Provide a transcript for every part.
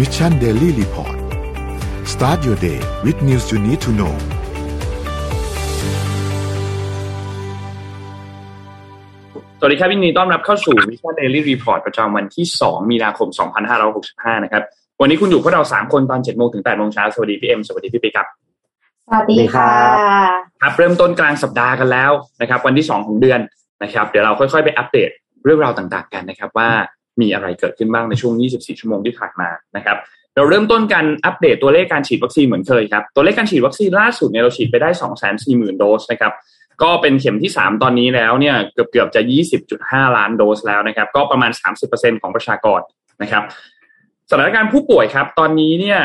Mission Daily Report start your day with news you need to know สวัสดีครับยินดีต้อนรับเข้าสู่ Mission Daily Report ประจำวันที่ 2 มีนาคม 2565 นะครับ วันนี้คุณอยู่พวกเรา 3 คนตอน 7 โมงถึง 8 โมงเช้า สวัสดีพี่เอ็ม สวัสดีพี่ปิ๊กครับ สวัสดีค่ะ ครับ เริ่มต้นกลางสัปดาห์กันแล้วนะครับ วันที่ 2 ของเดือนนะครับ เดี๋ยวเราค่อยๆ ไปอัปเดตเรื่องราวต่างๆ กันนะครับว่า มีอะไรเกิดขึ้นบ้างในช่วง 24 ชั่วโมงที่ผ่านมานะครับเราเริ่มต้นกันอัปเดตตัวเลขการฉีดวัคซีนเหมือนเคยครับตัวเลขการฉีดวัคซีนล่าสุดเนี่ยเราฉีดไปได้ 240,000 โดสนะครับก็เป็นเข็มที่ 3 ตอนนี้แล้วเนี่ยเกือบเกือบจะ 20.5 ล้านโดสแล้วนะครับก็ประมาณ 30%ของประชากรนะครับสถานการณ์ผู้ป่วยครับตอนนี้เนี่ย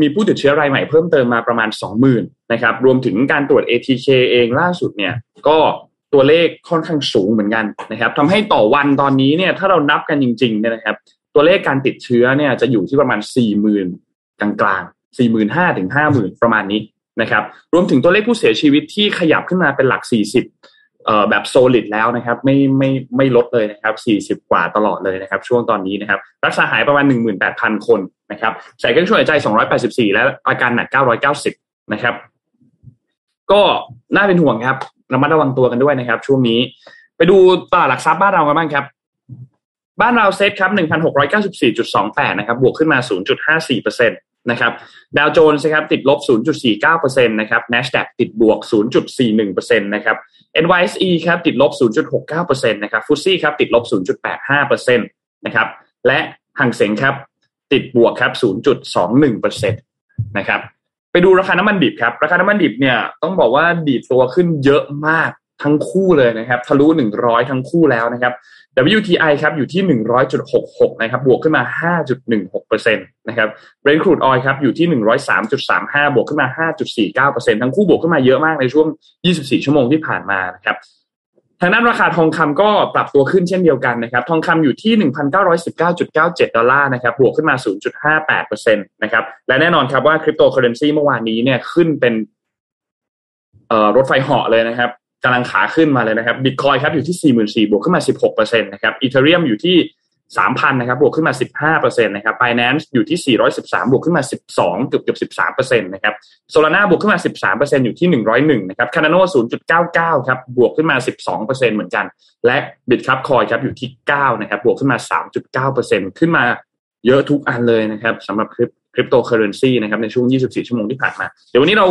มีผู้ติดเชื้อรายใหม่เพิ่มเติมมาประมาณ 20,000นะครับรวมถึงการตรวจ ATK เองล่าสุดเนี่ยก็ ตัวเลขค่อนข้างสูงเหมือนกันนะครับทำให้ต่อวันตอนนี้เนี่ยถ้าเรานับกันจริงๆเนี่ยนะครับ ตัวเลขการติดเชื้อเนี่ยจะอยู่ที่ประมาณ 40,000กลางๆ 45,000ถึง50,000 ประมาณนี้นะครับ รวมถึงตัวเลขผู้เสียชีวิตที่ขยับขึ้นมาเป็นหลัก 40เอ่อแบบโซลิดแล้วนะครับ ไม่ไม่ไม่ลดเลยนะครับ 40 กว่าตลอดเลยนะครับ ช่วงตอนนี้นะครับ รักษาหายประมาณ 18,000 คนนะครับใส่เครื่องช่วยหายใจ 284 และอาการหนัก 990 นะครับก็น่าเป็นห่วงครับ ระมัดระวังตัวกันด้วยนะครับ ช่วงนี้ ไปดูตลาดหลักทรัพย์บ้านเรากันบ้างครับ บ้านเราเซ็ตครับ 1,694.28 นะครับ บวกขึ้นมา 0.54%นะครับ ดาวโจนส์ครับติดลบ 0.49%นะครับ NASDAQ ติดบวก 0.41%นะครับ NYSE ครับติดลบ 0.69%นะครับฟุตซี่ครับติดลบ 0.85%นะครับ และหังเสงครับติดบวกครับ 0.21%นะครับ ไปดูราคาน้ำมันดิบครับ ราคาน้ำมันดิบเนี่ย ต้องบอกว่าดีดตัวขึ้นเยอะมากทั้งคู่เลยนะครับทะลุ 100 ทั้งคู่แล้วนะครับ WTI ครับอยู่ที่ 100.66 นะครับ บวกขึ้นมา 5.16%นะครับ Brent crude oil ครับอยู่ที่ 103.35 บวกขึ้นมา 5.49%ทั้งคู่บวกขึ้นมาเยอะมากในช่วง 24 ชั่วโมงที่ผ่านมานะครับ ทางด้านราคาทองคำก็ปรับตัวขึ้นเช่นเดียวกันนะครับ ทองคำอยู่ที่ 1,919.97 ดอลลาร์นะครับ บวกขึ้นมา 0.58%นะครับ และแน่นอนครับว่าคริปโตเคอเรนซีเมื่อวานนี้เนี่ยขึ้นเป็นเอ่อรถไฟเหาะเลยนะครับกำลังขาขึ้นมาเลยนะครับบิตคอยครับอยู่ที่ 44,000บวกขึ้นมา 16%นะครับ Ethereum อยู่ที่ 3,000นะครับบวกขึ้นมา15%นะครับ Binance อยู่ที่413บวกขึ้นมา12เกือบเกือบ13%นะครับ Solana บวกขึ้นมา13%อยู่ที่101นะครับ Cardano 0.99ครับบวกขึ้นมา12%เหมือนกัน และ Bitcup Coin ครับอยู่ที่9นะครับบวกขึ้นมา3.9%ขึ้นมาเยอะทุกอันเลยนะครับสำหรับคริปโตเคอเรนซีนะครับในช่วง24ชั่วโมงที่ผ่านมา เดี๋ยววันนี้เรา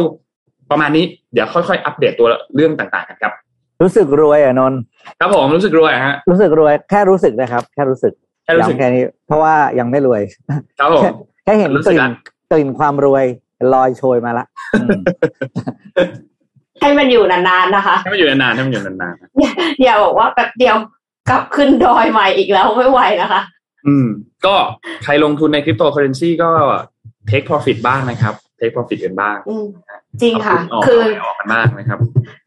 ประมาณนี้เดี๋ยวค่อยๆ อัปเดตตัวเรื่องต่างๆกันครับรู้สึกรวยอะนนท์ครับผมรู้สึกรวยฮะรู้สึกรวยแค่รู้สึกนะครับ แค่รู้สึกแค่ รู้สึกย้ำแค่นี้ เพราะว่ายังไม่รวยครับผมแค่แค่เห็นรู้กสึกลิ่นละกลิ่นความรวยลอยโชยมาละอืมให้มันอยู่นานๆนะคะให้มันอยู่นานๆให้มันอยู่นานๆนะอย่าอย่าบอกว่าแป๊บเดียวกลับขึ้นดอยใหม่อีกแล้วไม่ไหวนะคะ อืม ก็ใครลงทุนในคริปโตเคอเรนซีก็ take profit บ้างนะครับ take profit กันบ้างอืมจริงค่ะเอาคือเอาออกกันบ้างนะครับ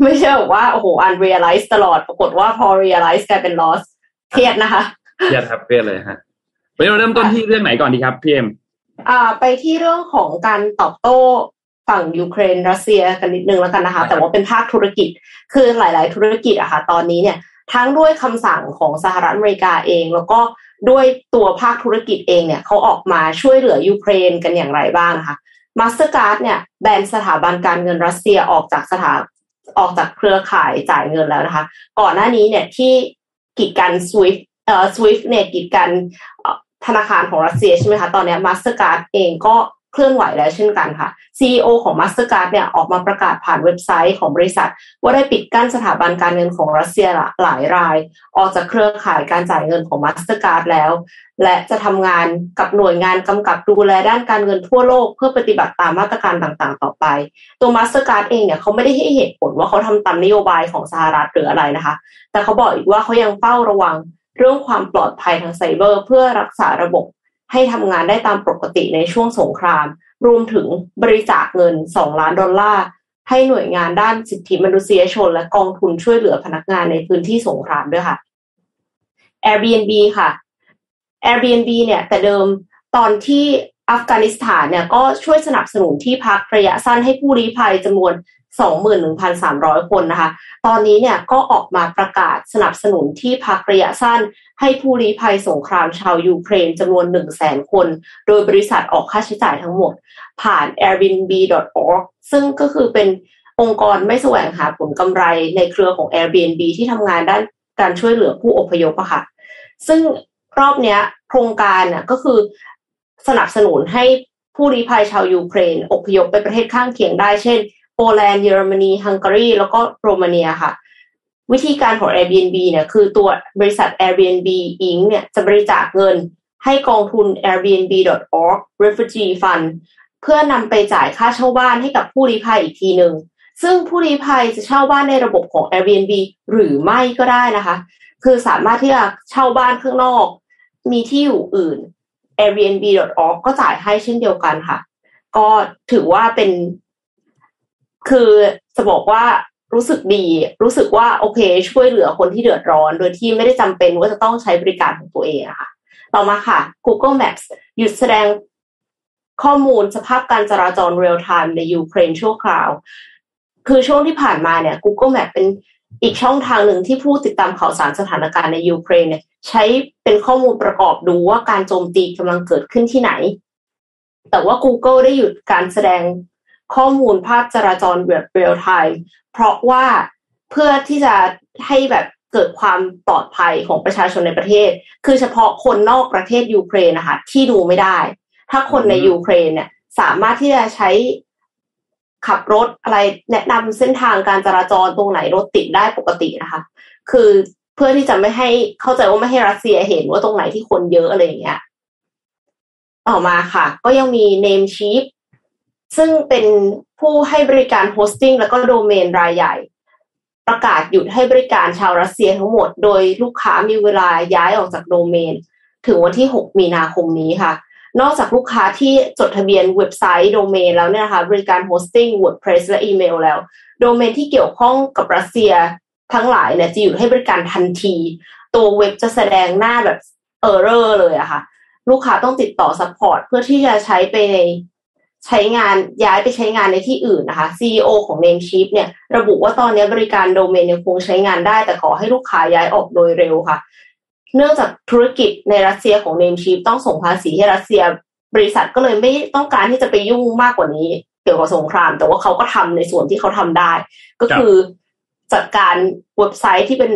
ไม่ใช่แบบว่า โอ้โห unrealize ตลอดปรากฏว่าพอ realize กลายเป็น loss เครียดนะคะ เครียดครับเครียดเลยฮะวันนี้เราเริ่มต้นที่เรื่องไหนก่อนดีครับพี่เอ็มอ่า ไปที่เรื่องของการตอบโต้ฝั่งยูเครนรัสเซียกันนิดนึงแล้วกันนะคะ แต่ว่าเป็นภาคธุรกิจ คือหลาย ๆ ธุรกิจอะค่ะ ตอนนี้เนี่ย ทั้งด้วยคำสั่งของสหรัฐอเมริกาเอง แล้วก็ด้วยตัวภาคธุรกิจเองเนี่ยเขาออกมาช่วยเหลือยูเครนกันอย่างไรบ้างนะคะ Mastercard เนี่ยแบนสถาบันการเงินรัสเซียออกจากสถาออกจากเครือข่ายจ่ายเงินแล้วนะคะ ก่อนหน้านี้เนี่ยที่กีดกัน SWIFT เอ่อ SWIFT เนี่ยกีดกันธนาคารของรัสเซียใช่ไหมคะ ตอนนี้ Mastercard เองก็เคลื่อนไหวแล้วเช่นกันค่ะ CEO ของ Mastercard เนี่ยออกมาประกาศผ่านเว็บไซต์ของบริษัท ว่าได้ปิดกั้นสถาบันการเงินของรัสเซียหลายราย ออกจากเครือข่ายการจ่ายเงินของ Mastercard แล้ว และจะทำงานกับหน่วยงานกำกับดูแลด้านการเงินทั่วโลก เพื่อปฏิบัติตามมาตรการต่างๆ ต่อไป ตัว Mastercard เองเนี่ยเขาไม่ได้ให้เหตุผลว่าเขาทำตามนโยบายของสหรัฐหรืออะไรนะคะ แต่เขาบอกอีกว่าเขายังเฝ้าระวัง เรื่องความปลอดภัยทางไซเบอร์ เพื่อรักษาระบบให้ทำงานได้ตามปกติในช่วงสงคราม รวมถึงบริจาคเงิน 2 ล้านดอลลาร์ ให้หน่วยงานด้านสิทธิมนุษยชน และกองทุนช่วยเหลือพนักงานในพื้นที่สงครามด้วยค่ะ Airbnb ค่ะ Airbnb เนี่ยแต่เดิมตอนที่อัฟกานิสถานเนี่ยก็ช่วยสนับสนุนที่พักระยะสั้นให้ผู้ลี้ภัยจำนวน 21,300 คนนะคะ ตอนนี้เนี่ยก็ออกมาประกาศสนับสนุนที่พักระยะสั้น ให้ผู้ลี้ภัยสงครามชาวยูเครนจำนวน 1 0 0 0 0แสนคน โดยบริษัทออกค่าใช้จ่ายทั้งหมด ผ่าน airbnb.org ซึ่งก็คือเป็นองค์กรไม่แสวงหาผลกำไรในเครือของ Airbnb ที่ทำงานด้านการช่วยเหลือผู้อพยพอะค่ะ ซึ่งรอบนี้โครงการน่ะก็คือสนับสนุนให้ผู้ลี้ภัยชาวยูเครนอพยพไปประเทศข้างเคียงได้ เช่น ปแลนด์เยอรมนีฮังการีแล้วก็โรมาเนียค่ะ วิธีการของ Airbnb เนี่ยคือตัวบริษัท Airbnb Inc. เนี่ยจะบริจาคเงินให้กองทุน Airbnb.org Refugee Fund เพื่อนำไปจ่ายค่าเช่าบ้านให้กับผู้ลี้ภัยอีกทีหนึ่งซึ่งผู้ลี้ภัยจะเช่าบ้านในระบบของ Airbnb หรือไม่ก็ได้นะคะ คือสามารถที่จะเช่าบ้านข้างนอก มีที่อยู่อื่น Airbnb.org ก็จ่ายให้เช่นเดียวกันค่ะ ก็ถือว่าเป็น คือจะบอกว่ารู้สึกดี รู้สึกว่าโอเค ช่วยเหลือคนที่เดือดร้อน โดยที่ไม่ได้จำเป็นว่าจะต้องใช้บริการของตัวเองอะค่ะ ต่อมาค่ะ Google Maps หยุดแสดงข้อมูลสภาพการจราจรเรียลไทม์ในยูเครนชั่วคราว คือช่วงที่ผ่านมาเนี่ย Google Map เป็นอีกช่องทางหนึ่งที่ผู้ติดตามข่าวสารสถานการณ์ในยูเครนเนี่ยใช้เป็นข้อมูลประกอบดูว่าการโจมตีกำลังเกิดขึ้นที่ไหน แต่ว่า Google ได้หยุดการแสดง ข้อมูลภาพจราจรแบบ real-time เพราะว่าเพื่อที่จะให้แบบเกิดความปลอดภัยของประชาชนในประเทศ คือเฉพาะคนนอกประเทศยูเครนนะคะที่ดูไม่ได้ ถ้าคนในยูเครนเนี่ยสามารถที่จะใช้ขับรถอะไรแนะนำเส้นทางการจราจรตรงไหนรถติดได้ปกตินะคะ คือเพื่อที่จะไม่ให้เข้าใจว่าไม่ให้รัสเซียเห็นว่าตรงไหนที่คนเยอะอะไรอย่างเงี้ย ต่อมาค่ะ ก็ยังมี Namecheap ซึ่งเป็นผู้ให้บริการ hosting แล้วก็โดเมนรายใหญ่ ประกาศหยุดให้บริการชาวรัสเซียทั้งหมด โดยลูกค้ามีเวลาย้ายออกจากโดเมน ถึงวันที่ 6 มีนาคมนี้ค่ะ นอกจากลูกค้าที่จดทะเบียนเว็บไซต์โดเมนแล้วเนี่ยนะคะบริการ hosting WordPress และอีเมลแล้ว โดเมนที่เกี่ยวข้องกับรัสเซียทั้งหลายเนี่ยจะหยุดให้บริการทันที ตัวเว็บจะแสดงหน้าแบบ error เลยอะค่ะ ลูกค้าต้องติดต่อ support เพื่อที่จะใช้ไปใน ใช้งานย้ายไปใช้งานในที่อื่นนะคะ CEO ของ Namecheap เนี่ยระบุว่าตอนนี้บริการโดเมนยังคงใช้งานได้ แต่ขอให้ลูกค้าย้ายออกโดยเร็วค่ะ เนื่องจากธุรกิจในรัสเซียของ Namecheap ต้องส่งภาษีให้รัสเซีย บริษัทก็เลยไม่ต้องการที่จะไปยุ่งมากกว่านี้ เกี่ยวกับสงคราม แต่ว่าเขาก็ทำในส่วนที่เขาทำได้ ก็คือจัดการเว็บไซต์ที่เป็น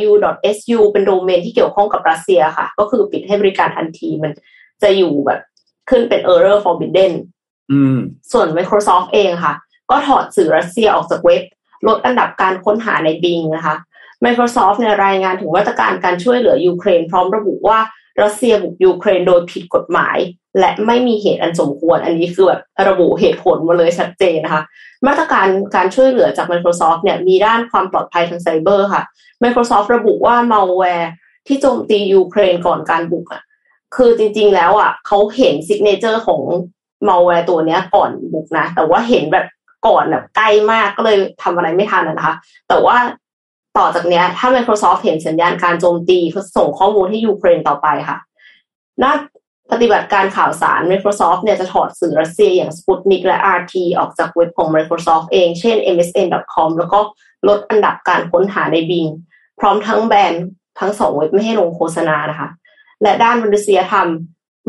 .ru .su เป็นโดเมนที่เกี่ยวข้องกับรัสเซียค่ะ ก็คือปิดให้บริการทันทีมันจะอยู่แบบขึ้นเป็น error forbidden ส่วน Microsoft เองค่ะ ก็ถอดสื่อรัสเซียออกจากเว็บ ลดอันดับการค้นหาใน Bing นะคะ Microsoft เนี่ยรายงานถึงมาตรการการช่วยเหลือยูเครน พร้อมระบุว่ารัสเซียบุกยูเครนโดยผิดกฎหมาย และไม่มีเหตุอันสมควร อันนี้คือแบบระบุเหตุผลมาเลยชัดเจนนะคะ มาตรการการช่วยเหลือจาก Microsoft เนี่ยมีด้านความปลอดภัยทางไซเบอร์ค่ะ Microsoft ระบุว่า malware ที่โจมตียูเครนก่อนการบุกอะคือจริงๆแล้วอะเขาเห็น signature ของ malware ตัวเนี้ยก่อนบุกนะ แต่ว่าเห็นแบบก่อนแบบใกล้มากก็เลยทำอะไรไม่ทันนะคะ แต่ว่าต่อจากเนี้ย ถ้า Microsoft เห็นสัญญาณการโจมตีเขาส่งข้อมูลให้ยูเครนต่อไปค่ะน่าปฏิบัติการข่าวสาร Microsoft เนี่ยจะถอดสื่อรัสเซียอย่าง Sputnik และ RT ออกจากเว็บของ Microsoft เองเช่น msn.com แล้วก็ลดอันดับการค้นหาใน Bing พร้อมทั้งแบนทั้งสองเว็บไม่ให้ลงโฆษณานะคะ และด้านมนุษยธรรม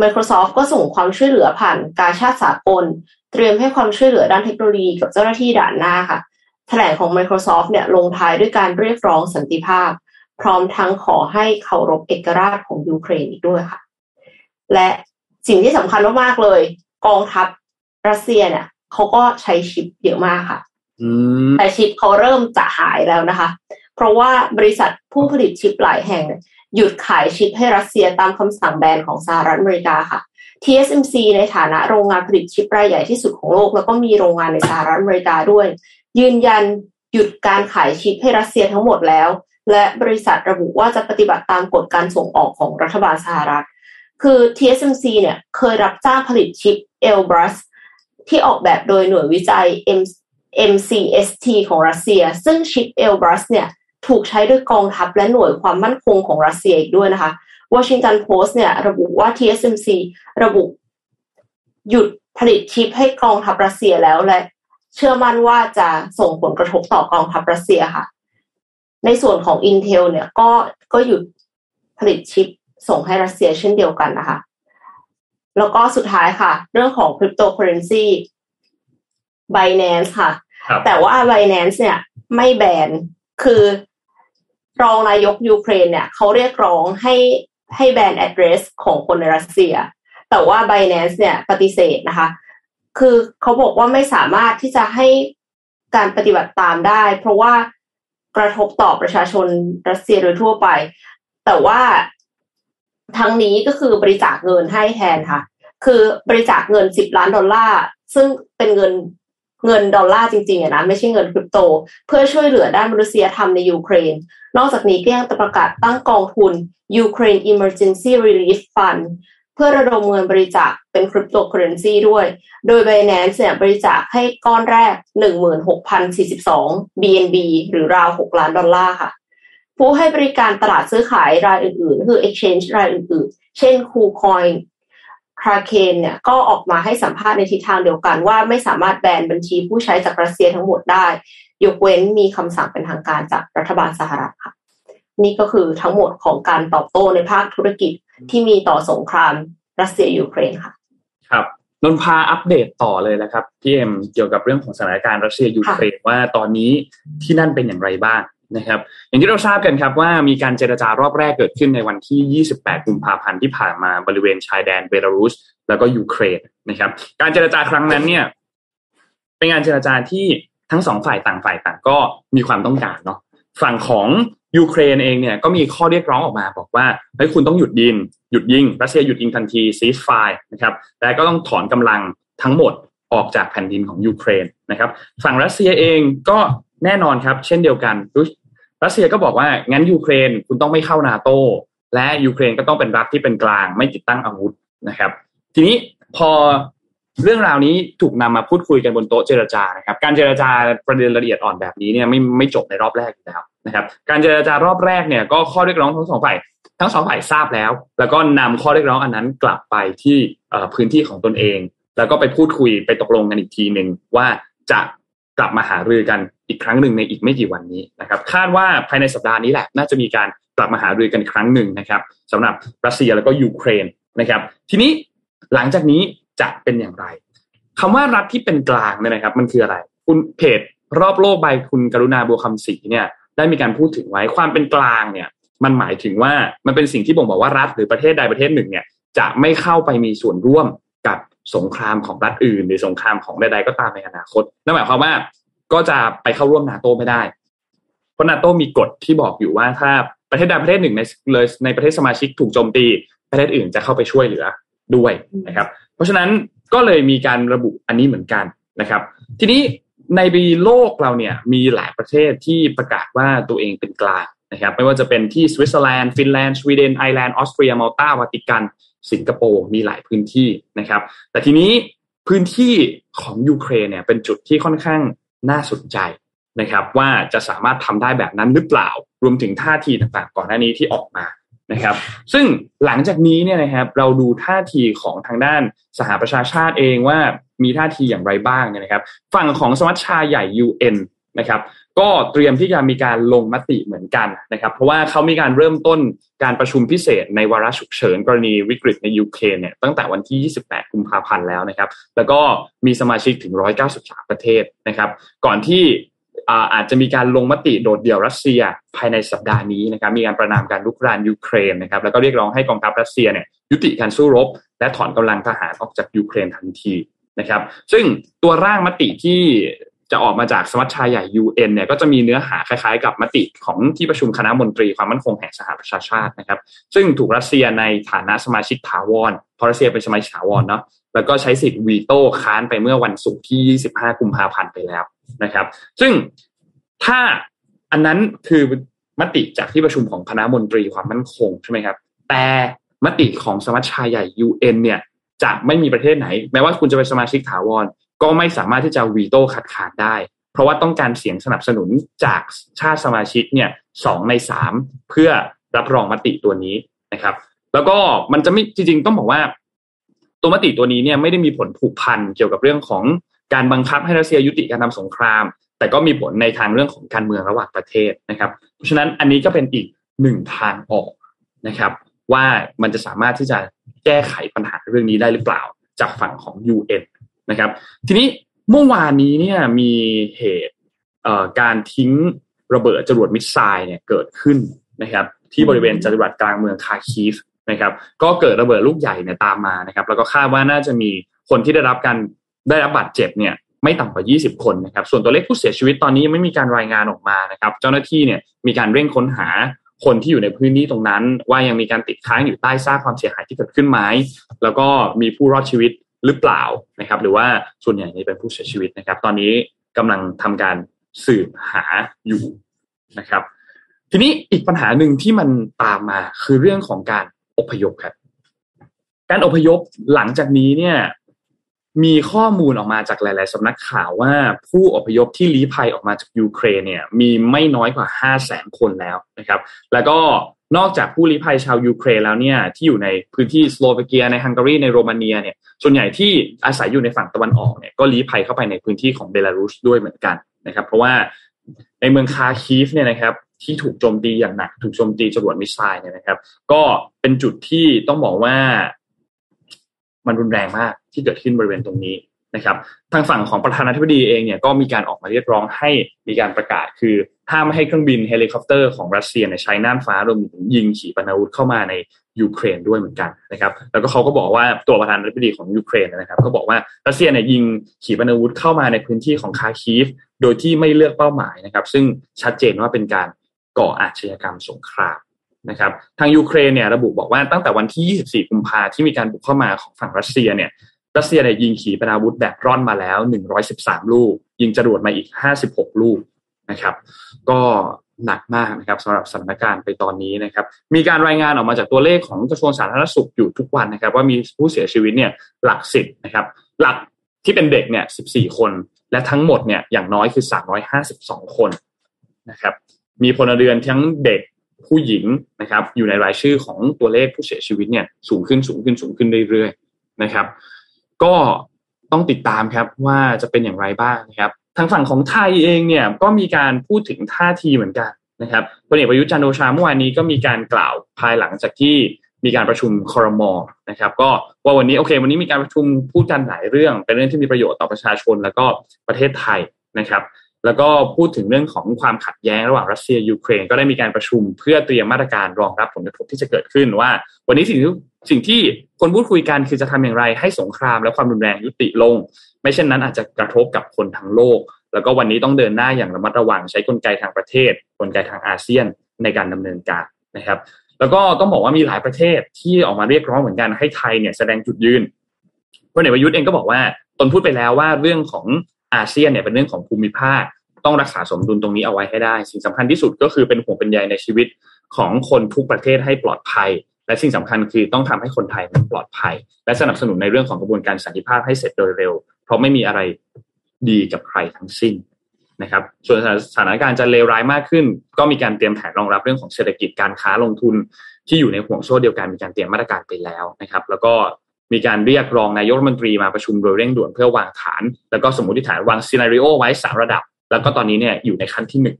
Microsoft ก็ส่งความช่วยเหลือผ่านกาชาติสากล เตรียมให้ความช่วยเหลือด้านเทคโนโลยีกับเจ้าหน้าที่ด่านหน้าค่ะแถลงของ Microsoft เนี่ยลงท้ายด้วยการเรียกร้องสันติภาพ พร้อมทั้งขอให้เคารพเอกราชของยูเครนอีกด้วยค่ะ และสิ่งที่สำคัญมากๆเลย กองทัพรัสเซียเนี่ยเขาก็ใช้ชิปเยอะมากค่ะอืมแต่ชิปเขาเริ่มจะหายแล้วนะคะ เพราะว่าบริษัทผู้ผลิตชิปหลายแห่งเนี่ย หยุดขายชิปให้รัสเซียตามคำสั่งแบนของสหรัฐอเมริกาค่ะ TSMC ในฐานะโรงงานผลิตชิปรายใหญ่ที่สุดของโลก แล้วก็มีโรงงานในสหรัฐอเมริกาด้วย ยืนยันหยุดการขายชิปให้รัสเซียทั้งหมดแล้ว และบริษัทระบุว่าจะปฏิบัติตามกฎการส่งออกของรัฐบาลสหรัฐ คือ TSMC เนี่ยเคยรับจ้างผลิตชิป Elbrus ที่ออกแบบโดยหน่วยวิจัย M MCST ของรัสเซีย ซึ่งชิป Elbrus เนี่ย ถูกใช้โดยกองทัพและหน่วยความมั่นคงของรัสเซียอีกด้วยนะคะ Washington Post เนี่ยระบุว่า TSMC ระบุหยุดผลิตชิปให้กองทัพรัสเซียแล้วและ เชื่อมั่นว่าจะส่งผลกระทบต่อกองทัพรัสเซียค่ะ ในส่วนของ Intel เนี่ยก็ก็หยุดผลิตชิปส่งให้รัสเซียเช่นเดียวกันนะคะ แล้วก็สุดท้ายค่ะ เรื่องของ cryptocurrency Binance ค่ะครับแต่ว่า Binance เนี่ยไม่แบน คือ รองนายกยูเครนเนี่ยเขาเรียกร้องให้ให้แบน address ของคนในรัสเซีย แต่ว่า Binance เนี่ยปฏิเสธนะคะ คือเขาบอกว่าไม่สามารถที่จะให้การปฏิบัติตามได้ เพราะว่ากระทบต่อประชาชนรัสเซียโดยทั่วไป แต่ว่าทั้งนี้ก็คือบริจาคเงินให้แทนค่ะ คือบริจาคเงินสิบล้านดอลลาร์ซึ่งเป็นเงิน เงินดอลลาร์จริงๆอะนะไม่ใช่เงินคริปโต เพื่อช่วยเหลือด้านมนุษยธรรมในยูเครน นอกจากนี้ก็ยังประกาศตั้งกองทุน Ukraine Emergency Relief Fund เพื่อระดมเงินบริจาคเป็นคริปโตเคอเรนซีด้วย โดย Binance เนี่ยบริจาคให้ก้อนแรก 16,042 BNB หรือราว 6 ล้านดอลลาร์ค่ะผู้ให้บริการตลาดซื้อขายรายอื่นๆ คือ exchange รายอื่นๆ เช่น KuCoin Kraken เนี่ยก็ออกมาให้สัมภาษณ์ในทิศทางเดียวกันว่าไม่สามารถแบนบัญชีผู้ใช้จากรัสเซียทั้งหมดได้ ยกเว้นมีคำสั่งเป็นทางการจากรัฐบาลสหรัฐค่ะ นี่ก็คือทั้งหมดของการตอบโต้ในภาคธุรกิจที่มีต่อสงครามรัสเซียยูเครนค่ะ ครับนนพาอัปเดตต่อเลยนะครับพี่เอ็มเกี่ยวกับเรื่องของสถานการณ์รัสเซียยูเครนว่าตอนนี้ที่นั่นเป็นอย่างไรบ้าง นะครับอย่างที่เราทราบกันครับว่ามีการเจรจารอบแรกเกิดขึ้นในวันที่ 28 กุมภาพันธ์ที่ผ่านมาบริเวณชายแดนเบลารุส แล้วก็ยูเครนนะครับการเจรจาครั้งนั้นเนี่ยเป็นงานเจรจาที่ทั้งสองฝ่ายต่างฝ่ายต่างก็มีความต้องการเนาะฝั่งของยูเครนเองเนี่ยก็มีข้อเรียกร้องออกมาบอกว่าเฮ้ยคุณต้องหยุดยิงหยุดยิงรัสเซียหยุดยิงทันที ceasefire นะครับและก็ต้องถอนกำลังทั้งหมดออกจากแผ่นดินของยูเครนนะครับ ฝั่งรัสเซียเองก็แน่นอนครับ เช่นเดียวกัน รัสเซียก็บอกว่างั้นยูเครนคุณต้องไม่เข้านาโตและยูเครนก็ต้องเป็นรัฐที่เป็นกลางไม่ติดตั้งอาวุธนะครับ ทีนี้พอเรื่องราวนี้ถูกนำมาพูดคุยกันบนโต๊ะเจรจานะครับ การเจรจาประเด็นละเอียดอ่อนแบบนี้เนี่ยไม่ไม่จบในรอบแรกอยู่แล้วนะครับ การเจรจารอบแรกเนี่ยก็ข้อเรียกร้องทั้งสองฝ่ายทั้งสองฝ่ายทราบแล้ว แล้วก็นำข้อเรียกร้องอันนั้นกลับไปที่พื้นที่ของตนเอง แล้วก็ไปพูดคุยไปตกลงกันอีกทีหนึ่งว่าจะ กลับมาหารือกันอีกครั้งหนึ่งในอีกไม่กี่วันนี้นะครับคาดว่าภายในสัปดาห์นี้แหละ น่าจะมีการกลับมาหารือกันครั้งหนึ่งนะครับสำหรับรัสเซียแล้วก็ยูเครนนะครับ ทีนี้หลังจากนี้จะเป็นอย่างไรคำว่ารัฐที่เป็นกลางเนี่ยนะครับ มันคืออะไร คุณเพจรอบโลกใบคุณกรุณาบัวคำศรีเนี่ย ได้มีการพูดถึงไว้ความเป็นกลางเนี่ย มันหมายถึงว่ามันเป็นสิ่งที่บ่งบอกว่ารัฐหรือประเทศใดประเทศหนึ่งเนี่ยจะไม่เข้าไปมีส่วนร่วมกับ สงครามของรัฐอื่น หรือสงครามของใดๆก็ตามในอนาคตนั่นหมายความว่าก็จะไปเข้าร่วมนาโตไม่ได้ เพราะนาโตมีกฎที่บอกอยู่ว่าถ้าประเทศใดประเทศหนึ่งในเลยในประเทศสมาชิกถูกโจมตี ประเทศอื่นจะเข้าไปช่วยเหลือด้วยนะครับ เพราะฉะนั้นก็เลยมีการระบุอันนี้เหมือนกันนะครับ ทีนี้ในปีโลกเราเนี่ยมีหลายประเทศที่ประกาศว่าตัวเองเป็นกลางนะครับ ไม่ว่าจะเป็นที่สวิตเซอร์แลนด์ฟินแลนด์สวีเดนไอร์แลนด์ออสเตรียมาลตาวาติกัน สิงคโปร์มีหลายพื้นที่นะครับ แต่ทีนี้พื้นที่ของยูเครนเนี่ยเป็นจุดที่ค่อนข้างน่าสนใจนะครับ ว่าจะสามารถทำได้แบบนั้นหรือเปล่า รวมถึงท่าทีต่างๆ ก่อนหน้านี้ที่ออกมานะครับ ซึ่งหลังจากนี้เนี่ยนะครับเราดูท่าทีของทางด้านสหประชาชาติเองว่ามีท่าทีอย่างไรบ้างนะครับ ฝั่งของสมัชชาใหญ่ UN นะครับ ก็เตรียมที่จะมีการลงมติเหมือนกันนะครับ เพราะว่าเขามีการเริ่มต้นการประชุมพิเศษในวาระฉุกเฉินกรณีวิกฤตในยูเครนเนี่ยตั้งแต่วันที่ 28 กุมภาพันธ์แล้วนะครับ แล้วก็มีสมาชิกถึง 193 ประเทศนะครับ ก่อนที่อาจจะมีการลงมติโดดเดี่ยวรัสเซียภายในสัปดาห์นี้นะครับมีการประนามการลุกรานยูเครนนะครับแล้วก็เรียกร้องให้กองทัพรัสเซียเนี่ยยุติการสู้รบ และถอนกำลังทหารออกจากยูเครนทันทีนะครับ ซึ่งตัวร่างมติที่ จะออกมาจากสมัชชาใหญ่ UN เนี่ยก็จะมีเนื้อหาคล้ายๆ กับมติของที่ประชุมคณะมนตรีความมั่นคงแห่งสหประชาชาตินะครับ ซึ่งถูกรัสเซียในฐานะสมาชิกถาวรเพราะรัสเซียเป็นสมาชิกถาวรเนาะแล้วก็ใช้สิทธิ์วีโต้ค้านไปเมื่อวันศุกร์ที่ 25 กุมภาพันธ์ไปแล้วนะครับ ซึ่งถ้าอันนั้นคือมติจากที่ประชุมของคณะมนตรีความมั่นคงใช่ไหมครับ แต่มติของสมัชชาใหญ่ UN เนี่ยจะไม่มีประเทศไหน แม้ว่าคุณจะเป็นสมาชิกถาวร ก็ไม่สามารถที่จะวีโต้ขัดขาดได้ เพราะว่าต้องการเสียงสนับสนุนจากชาติสมาชิกเนี่ยสองในสามเพื่อรับรองมติตัวนี้นะครับ แล้วก็มันจะไม่จริงๆต้องบอกว่า ตัวมติตัวนี้เนี่ยไม่ได้มีผลผูกพันเกี่ยวกับเรื่องของการบังคับให้รัสเซียยุติการทำสงคราม แต่ก็มีผลในทางเรื่องของการเมืองระหว่างประเทศนะครับ เพราะฉะนั้นอันนี้ก็เป็นอีกหนึ่งทางออกนะครับ ว่ามันจะสามารถที่จะแก้ไขปัญหาเรื่องนี้ได้หรือเปล่า จากฝั่งของ UN นะครับ ทีนี้เมื่อวานนี้เนี่ยมีเหตุการทิ้งระเบิดจรวดมิสไซล์เนี่ยเกิดขึ้นนะครับ ที่บริเวณจังหวัดกลางเมืองคาคีฟนะครับ ก็เกิดระเบิดลูกใหญ่เนี่ยตามมานะครับ แล้วก็คาดว่าน่าจะมีคนที่ได้รับการได้รับบาดเจ็บเนี่ยไม่ต่ำกว่า 20 คนนะครับ ส่วนตัวเลขผู้เสียชีวิตตอนนี้ยังไม่มีการรายงานออกมานะครับ เจ้าหน้าที่เนี่ยมีการเร่งค้นหาคนที่อยู่ในพื้นที่ตรงนั้น ว่ายังมีการติดค้างอยู่ใต้ซากความเสียหายที่เกิดขึ้นไหมแล้วก็มีผู้รอดชีวิต หรือเปล่านะครับ หรือว่าส่วนใหญ่เป็นผู้เสียชีวิตนะครับ ตอนนี้กำลังทำการสืบหาอยู่นะครับ ทีนี้อีกปัญหาหนึ่งที่มันตามมาคือเรื่องของการอพยพครับ การอพยพหลังจากนี้เนี่ย มีข้อมูลออกมาจากหลาย ๆสำนักข่าวว่าผู้อพยพที่ลี้ภัยออกมาจากยูเครนเนี่ยมีไม่น้อยกว่า 5 0 0แสนคนแล้วนะครับ แล้วก็นอกจากผู้ลี้ภัยชาวยูเครนแล้วเนี่ยที่อยู่ในพื้นที่สโลวาเกียในฮังการีในโรมาเนียเนี่ยส่วนใหญ่ที่อาศัยอยู่ในฝั่งตะวันออกเนี่ยก็ลี้ภัยเข้าไปในพื้นที่ของเบลารุสด้วยเหมือนกันนะครับ เพราะว่าในเมืองคาคีฟเนี่ยนะครับที่ถูกโจมตีอย่างหนัก ถูกโจมตีจรวด missile เนี่ยนะครับ ก็เป็นจุดที่ต้องบอกว่า มันรุนแรงมากที่เกิดขึ้นบริเวณตรงนี้นะครับ ทางฝั่งของประธานาธิบดีเองเนี่ยก็มีการออกมาเรียกร้องให้มีการประกาศ คือห้ามไม่ให้เครื่องบินเฮลิคอปเตอร์ของรัสเซียในใช้น่านฟ้ารวมถึงยิงขีปนาวุธเข้ามาในยูเครนด้วยเหมือนกันนะครับ แล้วก็เขาก็บอกว่าตัวประธานาธิบดีของยูเครนนะครับ ก็บอกว่ารัสเซียเนี่ยยิงขีปนาวุธเข้ามาในพื้นที่ของคาร์คีฟ โดยที่ไม่เลือกเป้าหมายนะครับ ซึ่งชัดเจนว่าเป็นการก่ออาชญากรรมสงคราม นะครับทางยูเครนเนี่ยระบุบอกว่าตั้งแต่วันที่ 24 กุมภาที่มีการบุกเข้ามาของฝั่งรัสเซียเนี่ยรัสเซียเนี่ยยิงขีปนาวุธแบบร่อนมาแล้ว 113 ลูก ยิงจรวดมาอีก 56 ลูกนะครับ ก็หนักมากนะครับสำหรับสถานการณ์ไปตอนนี้นะครับ มีการรายงานออกมาจากตัวเลขของกระทรวงสาธารณสุขอยู่ทุกวันนะครับ ว่ามีผู้เสียชีวิตเนี่ยหลักสิบนะครับ หลักที่เป็นเด็กเนี่ย 14 คน และทั้งหมดเนี่ยอย่างน้อยคือ 352 คนนะครับ มีพลเรือนทั้งเด็ก ผู้หญิงนะครับ อยู่ในรายชื่อของตัวเลขผู้เสียชีวิตเนี่ยสูงขึ้นสูงขึ้นสูงขึ้นเรื่อยๆนะครับ ก็ต้องติดตามครับว่าจะเป็นอย่างไรบ้างนะครับทางฝั่งของไทยเองเนี่ยก็มีการพูดถึงท่าทีเหมือนกันนะครับพลเอกประยุทธ์จันโอชาเมื่อวานนี้ก็มีการกล่าวภายหลังจากที่มีการประชุมคอรมอนะครับ ก็ว่าวันนี้โอเค วันนี้มีการประชุมพูดกันหลายเรื่อง เป็นเรื่องที่มีประโยชน์ต่อประชาชนแล้วก็ประเทศไทยนะครับ แล้วก็พูดถึงเรื่องของความขัดแย้งระหว่างรัสเซียยูเครนก็ได้มีการประชุมเพื่อเตรียมมาตรการรองรับผลกระทบที่จะเกิดขึ้นว่า วันนี้สิ่งที่สิ่งที่คนพูดคุยกันคือจะทำอย่างไรให้สงครามและความรุนแรงยุติลง ไม่เช่นนั้นอาจจะกระทบกับคนทั้งโลก แล้วก็วันนี้ต้องเดินหน้าอย่างระมัดระวังใช้กลไกทางประเทศ กลไกทางอาเซียนในการดำเนินการนะครับ แล้วก็ต้องบอกว่ามีหลายประเทศที่ออกมาเรียกร้องเหมือนกันให้ไทยเนี่ยแสดงจุดยืนพลเอกประยุทธ์เองก็บอกว่าตนพูดไปแล้วว่าเรื่องของ อาเซียนเนี่ยเป็นเรื่องของภูมิภาค ต้องรักษาสมดุลตรงนี้เอาไว้ให้ได้ สิ่งสำคัญที่สุดก็คือเป็นห่วงเป็นใยในชีวิตของคนทุกประเทศให้ปลอดภัย และสิ่งสำคัญคือต้องทำให้คนไทยนั้นปลอดภัย และสนับสนุนในเรื่องของกระบวนการสันติภาพให้เสร็จโดยเร็ว เพราะไม่มีอะไรดีกับใครทั้งสิ้นนะครับส่วนสถานการณ์จะเลวร้ายมากขึ้น ก็มีการเตรียมแผนรองรับเรื่องของเศรษฐกิจการค้าลงทุนที่อยู่ในห่วงโซ่เดียวกันมีการเตรียมมาตรการไปแล้วนะครับ แล้วก็ มีการเรียกรองนายกรัฐมนตรีมาประชุมโดยเร่งด่วนเพื่อวางฐาน แล้วก็สมมติฐานวาง scenario ไว้สามระดับ แล้วก็ตอนนี้เนี่ยอยู่ในขั้นที่หนึ่ง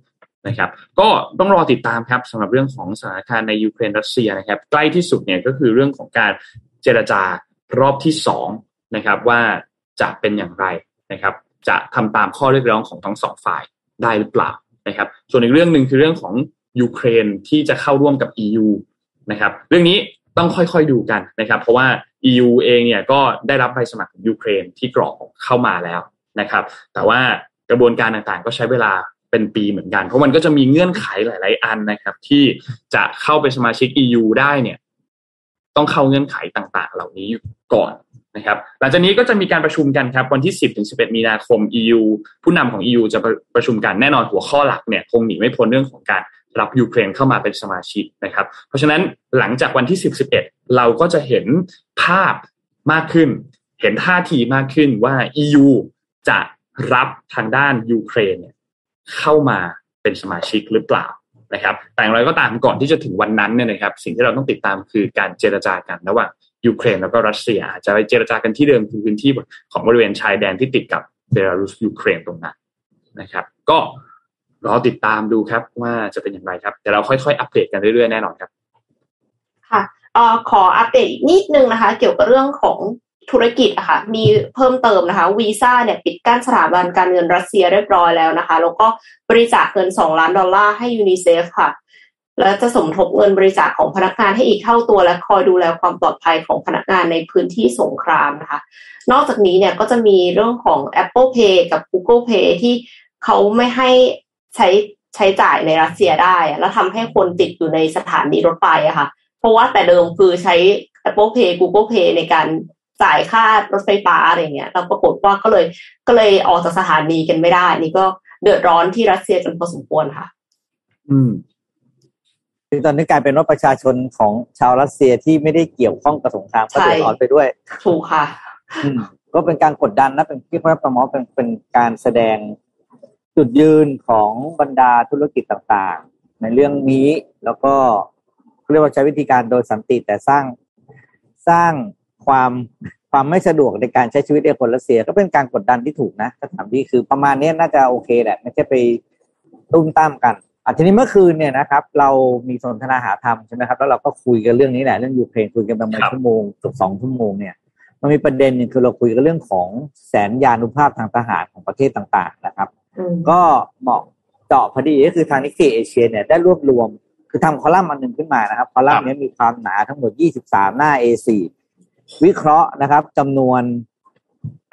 นะครับ ก็ต้องรอติดตามครับสำหรับเรื่องของสถานการณ์ในยูเครนรัสเซียนะครับ ใกล้ที่สุดเนี่ยก็คือเรื่องของการเจรจารอบที่สองนะครับ ว่าจะเป็นอย่างไรนะครับ จะทำตามข้อเรียกร้องของทั้งสองฝ่ายได้หรือเปล่านะครับ ส่วนอีกเรื่องหนึ่งคือเรื่องของยูเครนที่จะเข้าร่วมกับ EU นะครับ เรื่องนี้ ต้องค่อยๆดูกันนะครับ เพราะว่า EU เองเนี่ยก็ได้รับใบสมัครของยูเครนที่กรอกเข้ามาแล้วนะครับ แต่ว่ากระบวนการต่างๆ ก็ใช้เวลาเป็นปีเหมือนกัน เพราะมันก็จะมีเงื่อนไขหลาย ๆ อันนะครับ ที่จะเข้าเป็นสมาชิก EU ได้เนี่ย ต้องเข้าเงื่อนไขต่างๆ เหล่านี้ก่อนนะครับ หลังจากนี้ก็จะมีการประชุมกันครับ วันที่ 10ถึง11 มีนาคม EU ผู้นำของ EU จะประชุมกันแน่นอนหัวข้อหลักเนี่ยคงหนีไม่พ้นเรื่องของการ รับยูเครนเข้ามาเป็นสมาชิกนะครับ เพราะฉะนั้นหลังจากวันที่ 10 11 เราก็จะเห็นภาพมากขึ้น เห็นท่าทีมากขึ้นว่า EU จะรับทางด้านยูเครนเนี่ยเข้ามาเป็นสมาชิกหรือเปล่านะครับ แต่อย่างไรก็ตามก่อนที่จะถึงวันนั้นเนี่ยนะครับ สิ่งที่เราต้องติดตามคือการเจรจากันระหว่างยูเครนแล้วก็รัสเซียจะไปเจรจากันที่เดิมคือพื้นที่ของบริเวณชายแดนที่ติดกับเบลารุสยูเครนตรงนั้นนะครับ ก็ รอติดตามดูครับว่าจะเป็นอย่างไรครับ แต่เราค่อยๆ อัปเดตกันเรื่อยๆ แน่นอนครับ ค่ะอขออัปเดตอีกนิดนึงนะคะ เกี่ยวกับเรื่องของธุรกิจอะค่ะมีเพิ่มเติมนะคะวีซ่าเนี่ยปิดกั้นสถาบันการเงินรัสเซียเรียบร้อยแล้วนะคะ แล้วก็บริจาคเงินสองล้านดอลลาร์ให้ยูนิเซฟค่ะและจะสมทบเงินบริจาคของพนักงานให้อีกเท่าตัวและคอยดูแลความปลอดภัยของพนักงานในพื้นที่สงครามนะคะ นอกจากนี้เนี่ยก็จะมีเรื่องของ Apple Pay กับ Google Pay ที่เขาไม่ให้ ใช้ใช้จ่ายในรัสเซียได้อะแล้วทำให้คนติดอยู่ในสถานีรถไฟอะค่ะ เพราะว่าแต่เดิมคือใช้ Apple Pay Google Pay ในการจ่ายค่ารถไฟฟ้าอะไรเงี้ยแล้วปรากฏว่าก็เลยก็เลยออกจากสถานีกันไม่ได้ นี่ก็เดือดร้อนที่รัสเซียกันพอสมควรค่ะ อืมคือตอนนี้กลายเป็นว่าประชาชนของชาวรัสเซียที่ไม่ได้เกี่ยวข้องกับสงครามก็ใช่เดือดร้อนไปด้วย ถูกค่ะอืมก็เป็นการกดดันนะเป็นที่เขาประมอเป็นเป็นการแสดง จุดยืนของบรรดาธุรกิจต่างๆ ในเรื่องนี้แล้วก็เรียกว่าใช้วิธีการโดยสันติแต่สร้างสร้างความความไม่สะดวกในการใช้ชีวิตในคนรัสเซีย ก็เป็นการกดดันที่ถูกนะถ้าถามที่คือประมาณนี้น่าจะโอเคแหละไม่ใช่ไปตุ้มตามกันอะทีนี้เมื่อคืนเนี่ยนะครับ เรามีสนทนาหาธรรมใช่ไหมครับแล้วเราก็คุยกันเรื่องนี้แหละเรื่องยูเครนคุยกันประมาณครับชั่วโมงเกือบสองชั่วโมงเนี่ยมันมีประเด็นหนึงคือเราคุยกันเรื่องของแสนยานุภาพทางทหารของประเทศต่าง ๆ นะครับอืม ก็เหมาะเจาะพอดีก็คือทางนิกเกเอเชียเนี่ยได้รวบรวม คือทำคอลัมน์อันหนึ่งขึ้นมานะครับ คอลัมน์นี้มีความหนาทั้งหมด 23 หน้า A4 วิเคราะห์นะครับจำนวน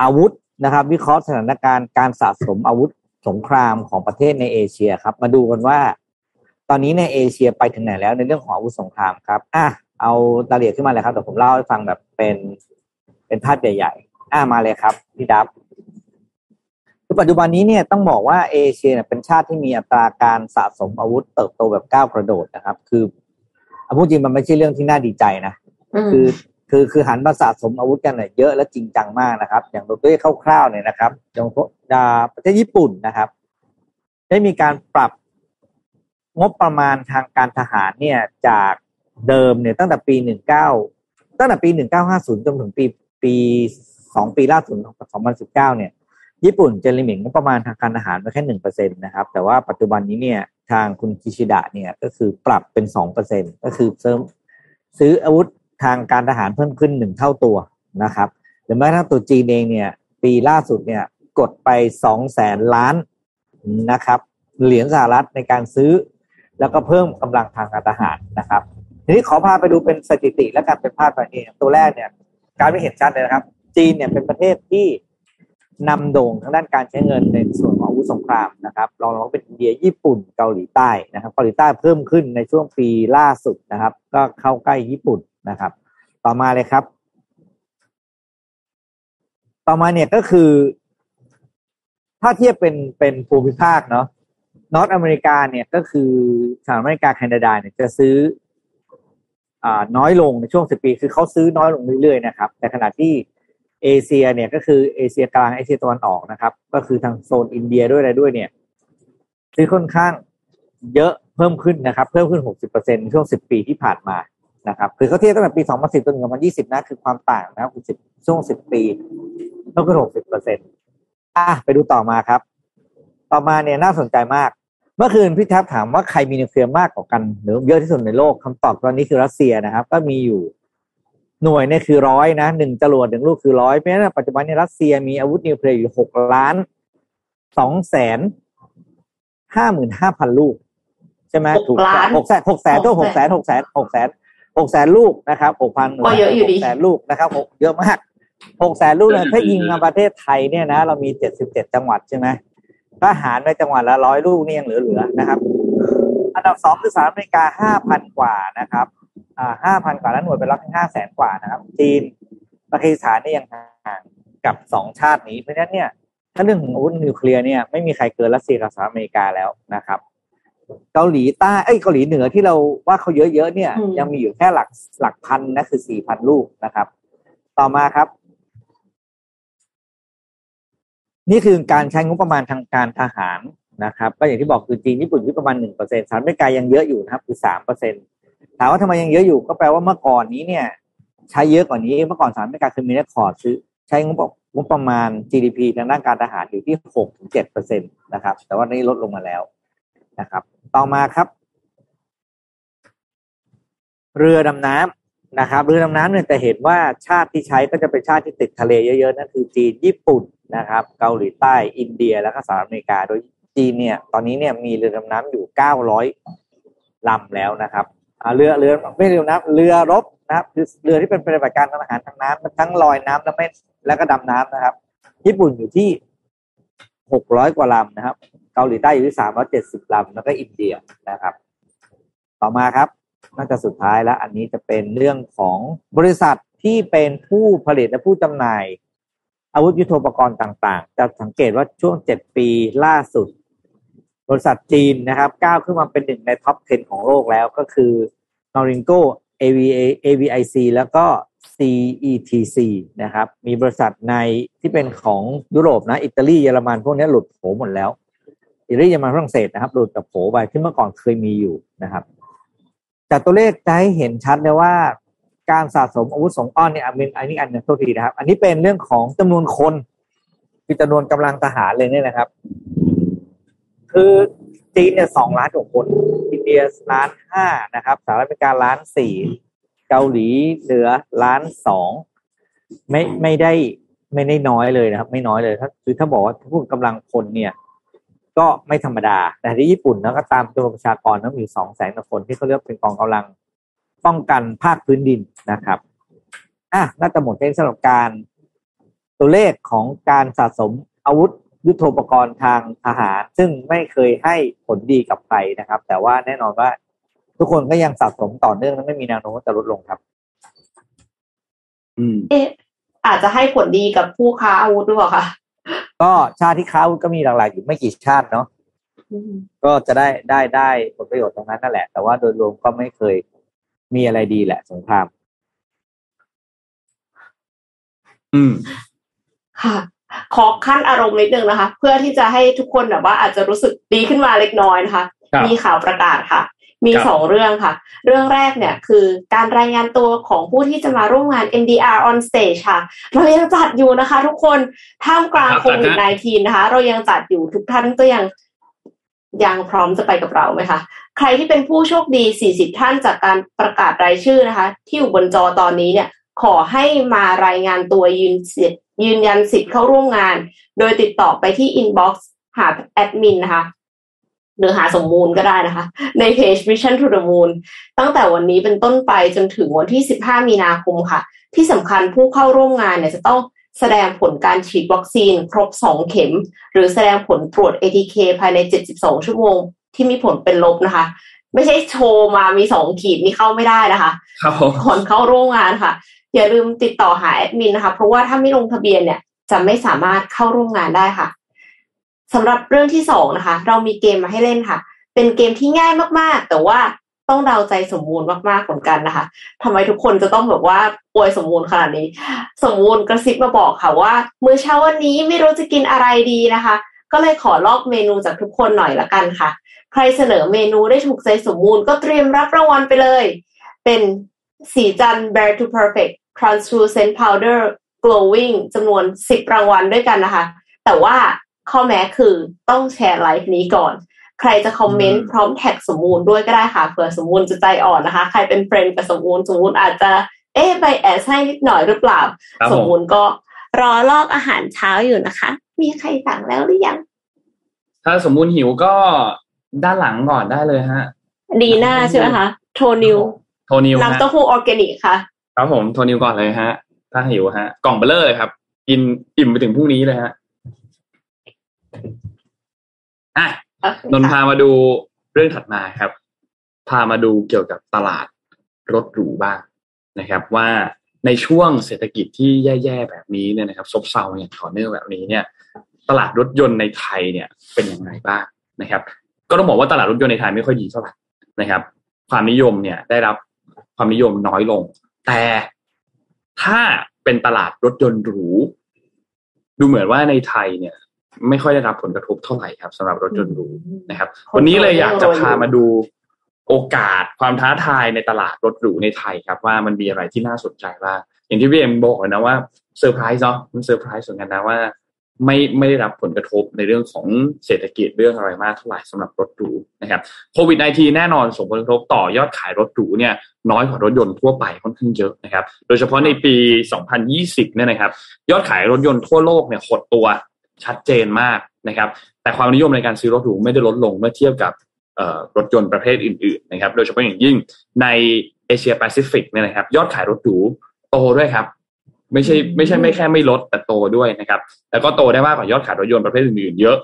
อาวุธนะครับ วิเคราะห์สถานการณ์การสะสมอาวุธสงครามของประเทศในเอเชียครับ มาดูกันว่า ตอนนี้ในเอเชียไปถึงไหนแล้วในเรื่องของอาวุธสงครามครับอะเอารายละเอียดขึ้นมาเลยครับเดี๋ยวผมเล่าให้ฟังแบบเป็นเป็นภาพใหญ่ๆอะมาเลยครับพี่ดับ คือปัจจุบันนี้เนี่ยต้องบอกว่าเอเชียเนี่ยเป็นชาติที่มีอัตราการสะสมอาวุธเติบโตแบบก้าวกระโดดนะครับ คือเอาพูดจริงมันไม่ใช่เรื่องที่น่าดีใจนะมคือคือคือหันมาสะสมอาวุธกันเนี่ยเยอะและจริงจังมากนะครับ อย่างตัวเลขคร่าวๆเนี่ยนะครับอย่างอ่าประเทศญี่ปุ่นนะครับ ได้มีการปรับงบประมาณทางการทหารเนี่ยจากเดิมเนี่ยตั้งแต่ปีหนึ่งเก้าตั้งแต่ปีหนึ่งเก้าห้าศูนย์จนถึงปีปีสองปีล่าสุดสองพันสิบเก้าเนี่ย ญี่ปุ่นเจะลิมิตงบประมาณทางการทหารไว้แค่หนึ่งเปอร์เซ็นตนะครับ แต่ว่าปัจจุบันนี้เนี่ยทางคุณคิชิดะเนี่ยก็คือปรับเป็นสองเปอร์เซ็นก็คือเสริมซื้ออาวุธทางการทหารเพิ่มขึ้นหนึ่งเท่าตัวนะครับหรือแม้กระทั่งตัวจีนเองเนี่ย ปีล่าสุดเนี่ยกดไปสองแสนล้านนะครับ เหรียญสหรัฐในการซื้อ แล้วก็เพิ่มกำลังทางการทหารนะครับ ทีนี้ขอพาไปดูเป็นสถิติและการเป็นภาพแบบนี้ตัวแรกเนี่ย การไม่เห็นชัดเลยนะครับ จีนเนี่ยเป็นประเทศที่ นำโด่งทางด้านการใช้เงินในส่วนของอาวุธสงครามนะครับรองลงมาเป็นอินเดียญี่ปุ่นเกาหลีใต้นะครับเกาหลีใต้เพิ่มขึ้นในช่วงปีล่าสุดนะครับ ก็เข้าใกล้ญี่ปุ่นนะครับ ต่อมาเลยครับ ต่อมาเนี่ยก็คือ ถ้าเทียบเป็นเป็นภูมิภาคเนาะนอตอเมริกาเนี่ยก็คือสหรัฐอเมริกาแคนาดาเนี่ยจะซื้ออน้อยลงในช่วงสิบปี คือเขาซื้อน้อยลงเรื่อยๆนะครับ แต่ขณะที่ เอเชียเนี่ยก็คือเอเชียกลางเอเชียตะวันออกนะครับ ก็คือทางโซนอินเดียด้วยอะไรด้วยเนี่ยซื้อค่อนข้างเยอะเพิ่มขึ้นนะครับ เพิ่มขึ้นหกสิบเปอร์เซ็นช่วงสิบปีที่ผ่านมานะครับคือเขาเทียบตั้งแต่ปีสองพันสิบจนถึงสองพันยี่สิบนะคือความต่างนะครับช่วงสิบปีเพิ่มขึ้นหกสิบเปอร์เซ็นต์อะไปดูต่อมาครับ ต่อมาเนี่ยน่าสนใจมาก เมื่อคืนพี่แท็บถามว่าใครมีนิวเคลียร์มากกว่ากันหรือเยอะที่สุดในโลกคำตอบตอนนี้คือรัสเซียนะครับ ก็มีอยู่ หน่วยเนี่ยคือร้อยนะหนึ่งจรวดหนึ่งลูกคือร้อยเพราะฉะนั้นปัจจุบันเนี่ยรัสเซียมีอาวุธนิวเคลียร์อยู่หกล้านสองแสนห้าหมื่นห้าพันลูก ใช่ไหมหกล้านหกแสนหกแสนตัวหกแสนหกแสนหกแสนหกแสนลูกนะครับหกพันก็เยอะอยู่ดีหกแสนลูกนะครับหกเยอะมากหกแสนลูกเลยถ้ายิงมาประเทศไทยเนี่ยนะเรามีเจ็ดสิบเจ็ดจังหวัดใช่ไหมก็หารไปจังหวัดละร้อยลูกนี่ยังเหลือๆนะครับ อันดับสองคือสหรัฐอเมริกาห้าพันกว่านะครับอ่า ห้าพันกว่าแล้วหน่วยเป็นรับห้าแสนกว่านะครับ จีนปากีสถานนี่ยังห่างกับสองชาตินี้ เพราะฉะนั้นเนี่ยถ้าเรื่องของอาวุธนิวเคลียร์เนี่ยไม่มีใครเกินรัสเซียกับสหรัฐอเมริกาแล้วนะครับ เกาหลีใต้เอ้ยเกาหลีเหนือที่เราว่าเขาเยอะๆเนี่ยอืมยังมีอยู่แค่หลักหลักพันนะคือสี่พันลูกนะครับ ต่อมาครับ นี่คือการใช้งบประมาณทางการทหารนะครับ ก็อย่างที่บอกคือจีนญี่ปุ่นที่ประมาณหนึ่งเปอร์เซ็นต์สหรัฐอเมริกายังเยอะอยู่นะครับ คือสามเปอร์เซ็นต์ ถามว่าทำไมยังเยอะอยู่ก็แปลว่าเมื่อก่อนนี้เนี่ย ใช้เยอะกว่านี้เมื่อก่อนสหรัฐอเมริกาเคยมี record ซื้อใช้งบงบประมาณ GDP ทางด้านการทหารอยู่ที่หกถึงเจ็ดเปอร์เซ็นต์นะครับ แต่ว่านี้ลดลงมาแล้วนะครับ ต่อมาครับ เรือดำน้ำนะครับ เรือดำน้ำเนี่ยจะเห็นว่าชาติที่ใช้ก็จะเป็นชาติที่ติดทะเลเยอะๆนั่นคือจีนญี่ปุ่นนะครับ เกาหลีใต้อินเดียแล้วก็สหรัฐอเมริกาโดยจีนเนี่ย ตอนนี้เนี่ยมีเรือดำน้ำอยู่เก้าร้อยลำแล้วนะครับ เรือเรือไม่เรือน้ำเรือรบนะครับคือเรือที่เป็นปฏิบัติการทางอาหารทางน้ำทั้งลอยน้ำและไม่แล้วก็ดำน้ำนะครับ ญี่ปุ่นอยู่ที่หกร้อยกว่าลำนะครับ เกาหลีใต้อยู่ที่สามร้อยเจ็ดสิบลำแล้วก็อินเดียนะครับ ต่อมาครับน่าจะสุดท้ายแล้ว อันนี้จะเป็นเรื่องของบริษัทที่เป็นผู้ผลิตและผู้จำหน่าย อาวุธยุโทโธปกรณ์ต่าง ๆ จะสังเกตว่าช่วงเจ็ดปีล่าสุด บริษัทจีนนะครับ ก้าวขึ้นมาเป็นหนึ่งในท็อป 10 ของโลกแล้วก็คือ n o r i n g o AVA AVIC แล้วก็ CETC นะครับ มีบริษัทในที่เป็นของยุโรปนะ อิตาลีเยอรมันพวกนี้หลุดโผหมดแล้ว อิตาลีเยอรมันฝรั่งเศสนะครับ หลุดกับโผไปที่เมื่อก่อนเคยมีอยู่นะครับจากตัวเลขจะให้เห็นชัดเลยว่าการสะสมอาวุธสงอ้อนเนี่ยอันนี้อันนี้อันนึงโทษทีนะครับ อันนี้เป็นเรื่องของจำนวนคนคือจำนวนกำลังทหารเลยเนี่ยนะครับ คือจีนเนี่ยสองล้านกว่าคน เดียล้านห้านะครับสหรัฐอเมริกาล้านสี่เกาหลีเหลือล้านสองไม่ไม่ได้ไม่ได้น้อยเลยนะครับ ไม่น้อยเลยถ้าคือถ้าบอกว่าพูดกำลังคนเนี่ย ก็ไม่ธรรมดา แต่ที่ญี่ปุ่นนะก็ตามจำนวนประชากรต้องมีสองแสนคนที่เขาเรียกเป็นกองกำลังป้องกันภาคพื้นดินนะครับอะน่าจะหมดเองสำหรับการตัวเลขของการสะสมอาวุธ ยุโทโธปกรณ์ทางทหาร ซึ่งไม่เคยให้ผลดีกับใครนะครับ แต่ว่าแน่นอนว่าทุกคนก็ยังสะสมต่อเนื่องและไม่มีแนวโน้มจะลดลงครับ อืมเอ๊ะอาจจะให้ผลดีกับผู้ค้าอาวุธหรือเปล่าคะก็ชาติที่ค้าอาวุธก็มีหลากๆอยู่ไม่กี่ชาติเนาะอืมก็จะได้ได้ได้ผลประโยชน์ตรงนั้นนั่นแหละ แต่ว่าโดยรวมก็ไม่เคยมีอะไรดีแหละสงคราม อืม ค่ะ ขอขั้นอารมณ์นิดนึงนะคะ เพื่อที่จะให้ทุกคนแบบว่าอาจจะรู้สึกดีขึ้นมาเล็กน้อยนะคะครับมีข่าวประกาศค่ะ มีครับสองเรื่องค่ะ เรื่องแรกเนี่ยคือการรายงานตัวของผู้ที่จะมาร่วมงาน NDR on stage ค่ะ เรายังจัดอยู่นะคะ ทุกคนท่ามกลางโควิด -19 นะคะ เรายังจัดอยู่ทุกท่านก็ยังยังพร้อมจะไปกับเราไหมคะ ใครที่เป็นผู้โชคดี 40 ท่านจากการประกาศรายชื่อนะคะ ที่อยู่บนจอตอนนี้เนี่ย ขอให้มารายงานตัวยืนสิทธิ์ยืนยันสิทธิ์เข้าร่วมงาน โดยติดต่อไปที่ inbox หาแอดมินนะคะ หรือหาสมมูลก็ได้นะคะ ในเพจ Mission to the Moon ตั้งแต่วันนี้เป็นต้นไปจนถึงวันที่ 15 มีนาคมค่ะ ที่สำคัญผู้เข้าร่วมงานเนี่ยจะต้องแสดงผลการฉีดวัคซีนครบ 2 เข็ม หรือแสดงผลตรวจ ATK ภายใน 72 ชั่วโมง ที่มีผลเป็นลบนะคะ ไม่ใช่โชว์มามี 2 ขีดนี่เข้าไม่ได้นะคะ ครับผมก่อนเข้าร่วมงานค่ะ อย่าลืมติดต่อหาแอดมินนะคะ เพราะว่าถ้าไม่ลงทะเบียนเนี่ย จะไม่สามารถเข้าร่วมงานได้ค่ะสำหรับเรื่องที่สองนะคะ เรามีเกมมาให้เล่นค่ะ เป็นเกมที่ง่ายมากๆ แต่ว่าต้องเดาใจสมมูลมากๆเหมือนกันนะคะทำไมทุกคนจะต้องแบบว่าป่วยสมมูลขนาดนี้ สมมูลกระซิบมาบอกค่ะว่า มื้อเช้าวันนี้ไม่รู้จะกินอะไรดีนะคะ ก็เลยขอลอกเมนูจากทุกคนหน่อยละกันค่ะ ใครเสนอเมนูได้ถูกใจสมมูลก็เตรียมรับรางวัลไปเลย เป็นสีจัน Bear to Perfect Translucent Powder Glowing จำนวน 10 รางวัลด้วยกันนะคะ แต่ว่าข้อแม้คือต้องแชร์ไลฟ์นี้ก่อน ใครจะ comment พร้อม tag สมมูลด้วยก็ได้ค่ะเผื่อสมมูลจะใจอ่อนนะคะ ใครเป็น friend กับสมมูลสมมูลอาจจะเอ๊ะไป add ให้นิดหน่อยหรือเปล่าครับสผมมมูลก็รอลอกอาหารเช้าอยู่นะคะ มีใครสั่งแล้วหรือยัง ถ้าสมมูลหิวก็ด้านหลังก่อนได้เลยฮะ ดีน่าใช่ไหมคะ โทนิว โทนิวฮะน้ำเต้าหู้ออร์แกนิกค่ะ ครับผมโทนิวก่อนเลยฮะ ถ้าหิวฮะ กล่องเบลเลอร์เลยครับ กินอิ่มไปถึงพรุ่งนี้เลยฮะอะนนท์พามาดูเรื่องถัดมาครับ พามาดูเกี่ยวกับตลาดรถหรูบ้างนะครับ ว่าในช่วงเศรษฐกิจที่แย่ๆแบบนี้เนี่ยนะครับซบเซาอย่างต่อเนื่องแบบนี้เนี่ย ตลาดรถยนต์ในไทยเนี่ยเป็นอย่างไรบ้างนะครับ ก็ต้องบอกว่าตลาดรถยนต์ในไทยไม่ค่อยดีเท่าไหร่นะครับ ความนิยมเนี่ยได้รับความนิยมน้อยลง แต่ถ้าเป็นตลาดรถยนต์หรู ดูเหมือนว่าในไทยเนี่ย ไม่ค่อยได้รับผลกระทบเท่าไหร่ครับสำหรับรถยนต์หรูนะครับ วันนี้เลยอยากจะพามาดูโอกาสความท้าทายในตลาดรถหรูในไทยครับ ว่ามันมีอะไรที่น่าสนใจบ้างอย่างที่พี่เอ็มบอกนะว่าเซอร์ไพรส์เนาะมันเซอร์ไพรส์เหมือนกันนะว่า ไม่ไม่ได้รับผลกระทบในเรื่องของเศรษฐกิจเรื่องอะไรมากเท่าไหร่สำหรับรถหรูนะครับโควิด -19 แน่นอนส่งผลกระทบต่อยอดขายรถหรูเนี่ยน้อยกว่ารถยนต์ทั่วไปค่อนข้างเยอะนะครับ โดยเฉพาะในปี 2020 เนี่ยนะครับ ยอดขายรถยนต์ทั่วโลกเนี่ยหดตัวชัดเจนมากนะครับ แต่ความนิยมในการซื้อรถหรูไม่ได้ลดลงเมื่อเทียบกับรถยนต์ประเภทอื่นๆนะครับ โดยเฉพาะอย่างยิ่งในเอเชียแปซิฟิกเนี่ยนะครับ ยอดขายรถหรูโตด้วยครับ ไม่ใช่ไม่ใช่ไม่แค่ไม่ลดแต่โตด้วยนะครับ แล้วก็โตได้มากกว่ายอดขายรถยนต์ประเภทอื่นๆเยอะ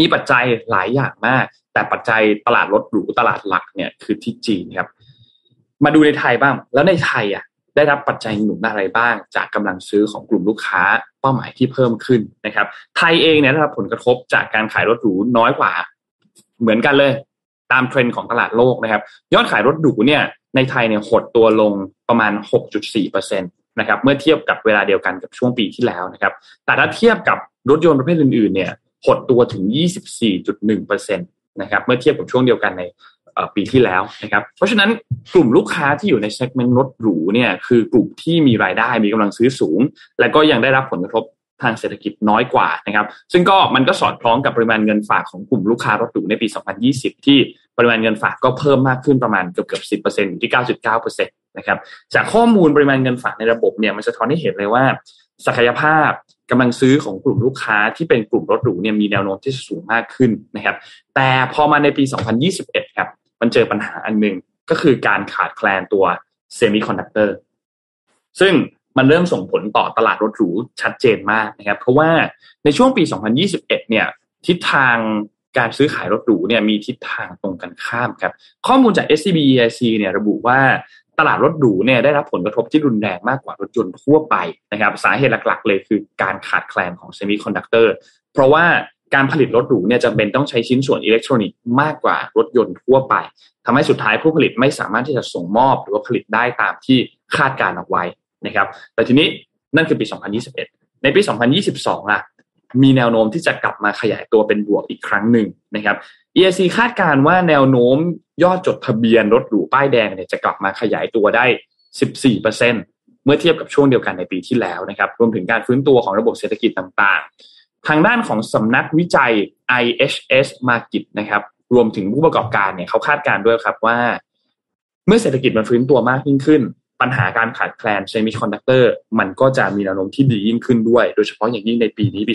มีปัจจัยหลายอย่างมาก แต่ปัจจัยตลาดรถหรูตลาดหลักเนี่ยคือที่จีนครับ มาดูในไทยบ้าง แล้วในไทยอะ ได้รับปัจจัยหนุนอะไรบ้าง จากกำลังซื้อของกลุ่มลูกค้าเป้าหมายที่เพิ่มขึ้นนะครับ ไทยเองเนี่ยได้รับผลกระทบจากการขายรถหรูน้อยกว่า เหมือนกันเลยตามเทรนด์ของตลาดโลกนะครับ ยอดขายรถหรูเนี่ยในไทยเนี่ยหดตัวลงประมาณ 6.4% นะครับเมื่อเทียบกับเวลาเดียวกันกับช่วงปีที่แล้วนะครับ แต่ถ้าเทียบกับรถยนต์ประเภทอื่นๆเนี่ยหดตัวถึง 24.1%นะครับเมื่อเทียบกับช่วงเดียวกันในปีที่แล้วนะครับ เพราะฉะนั้นกลุ่มลูกค้าที่อยู่ใน segment รถหรูเนี่ยคือกลุ่มที่มีรายได้มีกำลังซื้อสูง และก็ยังได้รับผลกระทบ ทางเศรษฐกิจน้อยกว่านะครับ ซึ่งก็มันก็สอดคล้องกับปริมาณเงินฝากของกลุ่มลูกค้ารถหรูในปี 2020 ที่ปริมาณเงินฝากก็เพิ่มมากขึ้นประมาณเกือบเกือบ10%อยู่ที่9.9%นต์นะครับจากข้อมูลปริมาณเงินฝากในระบบเนี่ยมันจะท้อนให้เห็นเลยว่า ศักยภาพกำลังซื้อของกลุ่มลูกค้าที่เป็นกลุ่มรถหรูเนี่ยมีแนวโน้มที่สูงมากขึ้นนะครับ แต่พอมาในปี 2021 ครับ มันเจอปัญหาอันหนึ่งก็คือการขาดแคลนตัวเซมิคอนดักเตอร์ซึ่ง มันเริ่มส่งผลต่อตลาดรถหรูชัดเจนมากนะครับเพราะว่าในช่วงปี 2021 เนี่ยทิศทางการซื้อขายรถหรูเนี่ยมีทิศทางตรงกันข้ามครับข้อมูลจาก SCB EIC เนี่ยระบุว่าตลาดรถหรูเนี่ยได้รับผลกระทบที่รุนแรงมากกว่ารถยนต์ทั่วไปนะครับสาเหตุหลักๆ เลยคือการขาดแคลนของเซมิคอนดักเตอร์เพราะว่าการผลิตรถหรูเนี่ยจำเป็นต้องใช้ชิ้นส่วนอิเล็กทรอนิกส์มากกว่ารถยนต์ทั่วไปทำให้สุดท้ายผู้ผลิตไม่สามารถที่จะส่งมอบ หรือว่าผลิตได้ตามที่คาดการเอาไว้ นะครับ แต่ทีนี้นั่นคือปี 2021 ในปี 2022 อะ มีแนวโน้มที่จะกลับมาขยายตัวเป็นบวกอีกครั้งหนึ่งนะครับ EIC คาดการว่าแนวโน้มยอดจดทะเบียนรถหรูป้ายแดงเนี่ยจะกลับมาขยายตัวได้ 14%เมื่อเทียบกับช่วงเดียวกันในปีที่แล้วนะครับ รวมถึงการฟื้นตัวของระบบเศรษฐกิจต่างๆ ทางด้านของสำนักวิจัย IHS Market นะครับ รวมถึงผู้ประกอบการเนี่ยเขาคาดการณ์ด้วยครับว่า เมื่อเศรษฐกิจมันฟื้นตัวมากยิ่งขึ้น ปัญหาการขาดแคลนเซมิคอนดักเตอร์มันก็จะมีแนวโน้มที่ดียิ่งขึ้นด้วย โดยเฉพาะอย่างยิ่งในปีนี้ปี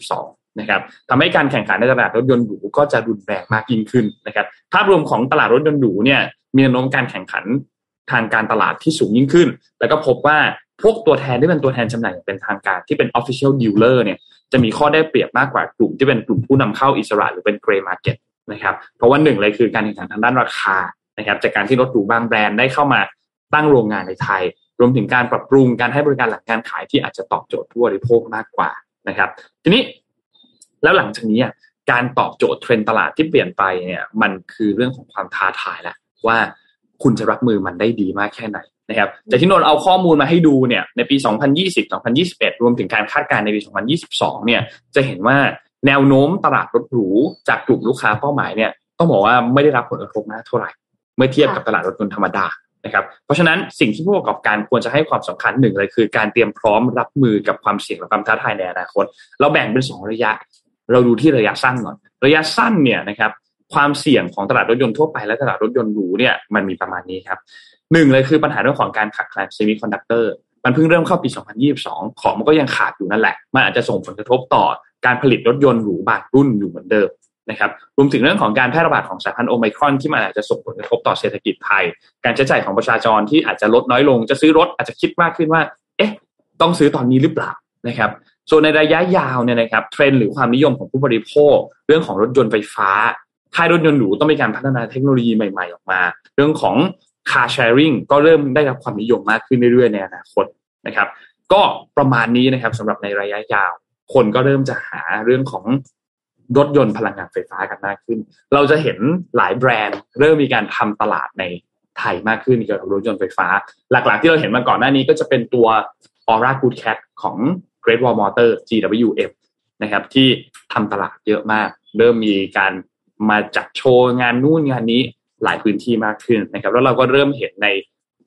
2022 นะครับทำให้การแข่งขันในตลาดรถยนต์หรูก็จะรุนแรงมากยิ่งขึ้นนะครับ ภาพรวมของตลาดรถยนต์หรูเนี่ยมีแนวโน้มการแข่งขันทางการตลาดที่สูงยิ่งขึ้น แล้วก็พบว่าพวกตัวแทนที่เป็นตัวแทนจำหน่ายเป็นทางการที่เป็น official dealer เนี่ยจะมีข้อได้เปรียบมากกว่ากลุ่มที่เป็นกลุ่มผู้นำเข้าอิสระหรือเป็น gray market นะครับ เพราะว่าหนึ่งเลยคือการแข่งขันทางด้านราคานะครับจากการที่รถหรูบางแบรนด์ได้เข้ามา ตั้งโรงงานในไทย รวมถึงการปรับปรุงการให้บริการหลังการขายที่อาจจะตอบโจทย์ผู้บริโภคมากกว่านะครับ ทีนี้แล้วหลังจากนี้การตอบโจทย์เทรนตลาดที่เปลี่ยนไปเนี่ยมันคือเรื่องของความท้าทายแหล้วว่าคุณจะรับมือมันได้ดีมากแค่ไหนนะครับแต่ที่นนเอาข้อมูลมาให้ดูเนี่ยในปี 2020 2021 รวมถึงการคาดการณ์ในปี 2022 เนี่ยจะเห็นว่าแนวโน้มตลาดรถหรูจากกลุ่มลูกค้าเป้าหมายเนี่ยต้องบอกว่าไม่ได้รับผลกระทบมากเท่าไหร่ เมื่อเทียบกับตลาดรถยนต์ธรรมดา นะครับเพราะฉะนั้นสิ่งที่ผู้ประกอบการควรจะให้ความสำคัญหนึ่งเลยคือ การเตรียมพร้อมรับมือกับความเสี่ยงและความท้าทายในอนาคต เราแบ่งเป็นสองระยะ เราดูที่ระยะสั้นก่อนระยะสั้นเนี่ยนะครับความเสี่ยงของตลาดรถยนต์ทั่วไปและตลาดรถยนต์หรูเนี่ยมันมีประมาณนี้ครับหนึ่งเลยคือปัญหาเรื่องของการขาดแคลนเซมิคอนดักเตอร์มันเพิ่งเริ่มเข้าปี 2022 ของมันก็ยังขาดอยู่นั่นแหละ มันอาจจะส่งผลกระทบต่อการผลิตรถยนต์หรูบางรุ่นอยู่เหมือนเดิม นะครับรวมถึงเรื่องของการแพร่ระบาดของสายพันธุ์โอไมครอนที่มันอาจจะส่งผลกระทบต่อเศรษฐกิจไทย การใช้จ่ายของประชาชนที่อาจจะลดน้อยลง จะซื้อรถอาจจะคิดมากขึ้นว่า เอ๊ะ ต้องซื้อตอนนี้หรือเปล่านะครับ ส่วนในระยะยาวเนี่ยนะครับเทรนด์หรือความนิยมของผู้บริโภค เรื่องของรถยนต์ไฟฟ้าค่ายรถยนต์หรูต้องมีการพัฒนาเทคโนโลยีใหม่ ๆ ออกมา เรื่องของ car sharing ก็เริ่มได้รับความนิยมมากขึ้นเรื่อยๆในอนาคตนะครับ ก็ประมาณนี้นะครับสำหรับในระยะยาว คนก็เริ่มจะหาเรื่องของ รถยนต์พลังงานไฟฟ้ากันมากขึ้น เราจะเห็นหลายแบรนด์ เริ่มมีการทำตลาดในไทยมากขึ้นเกี่ยวกับรถยนต์ไฟฟ้า หลักๆ ที่เราเห็นมาก่อนหน้านี้ก็จะเป็นตัว Aura Good Cat ของ Great Wall Motor GWM นะครับที่ทำตลาดเยอะมาก เริ่มมีการมาจัดโชว์งานนู่นงานนี้หลายพื้นที่มากขึ้นนะครับ แล้วเราก็เริ่มเห็นใน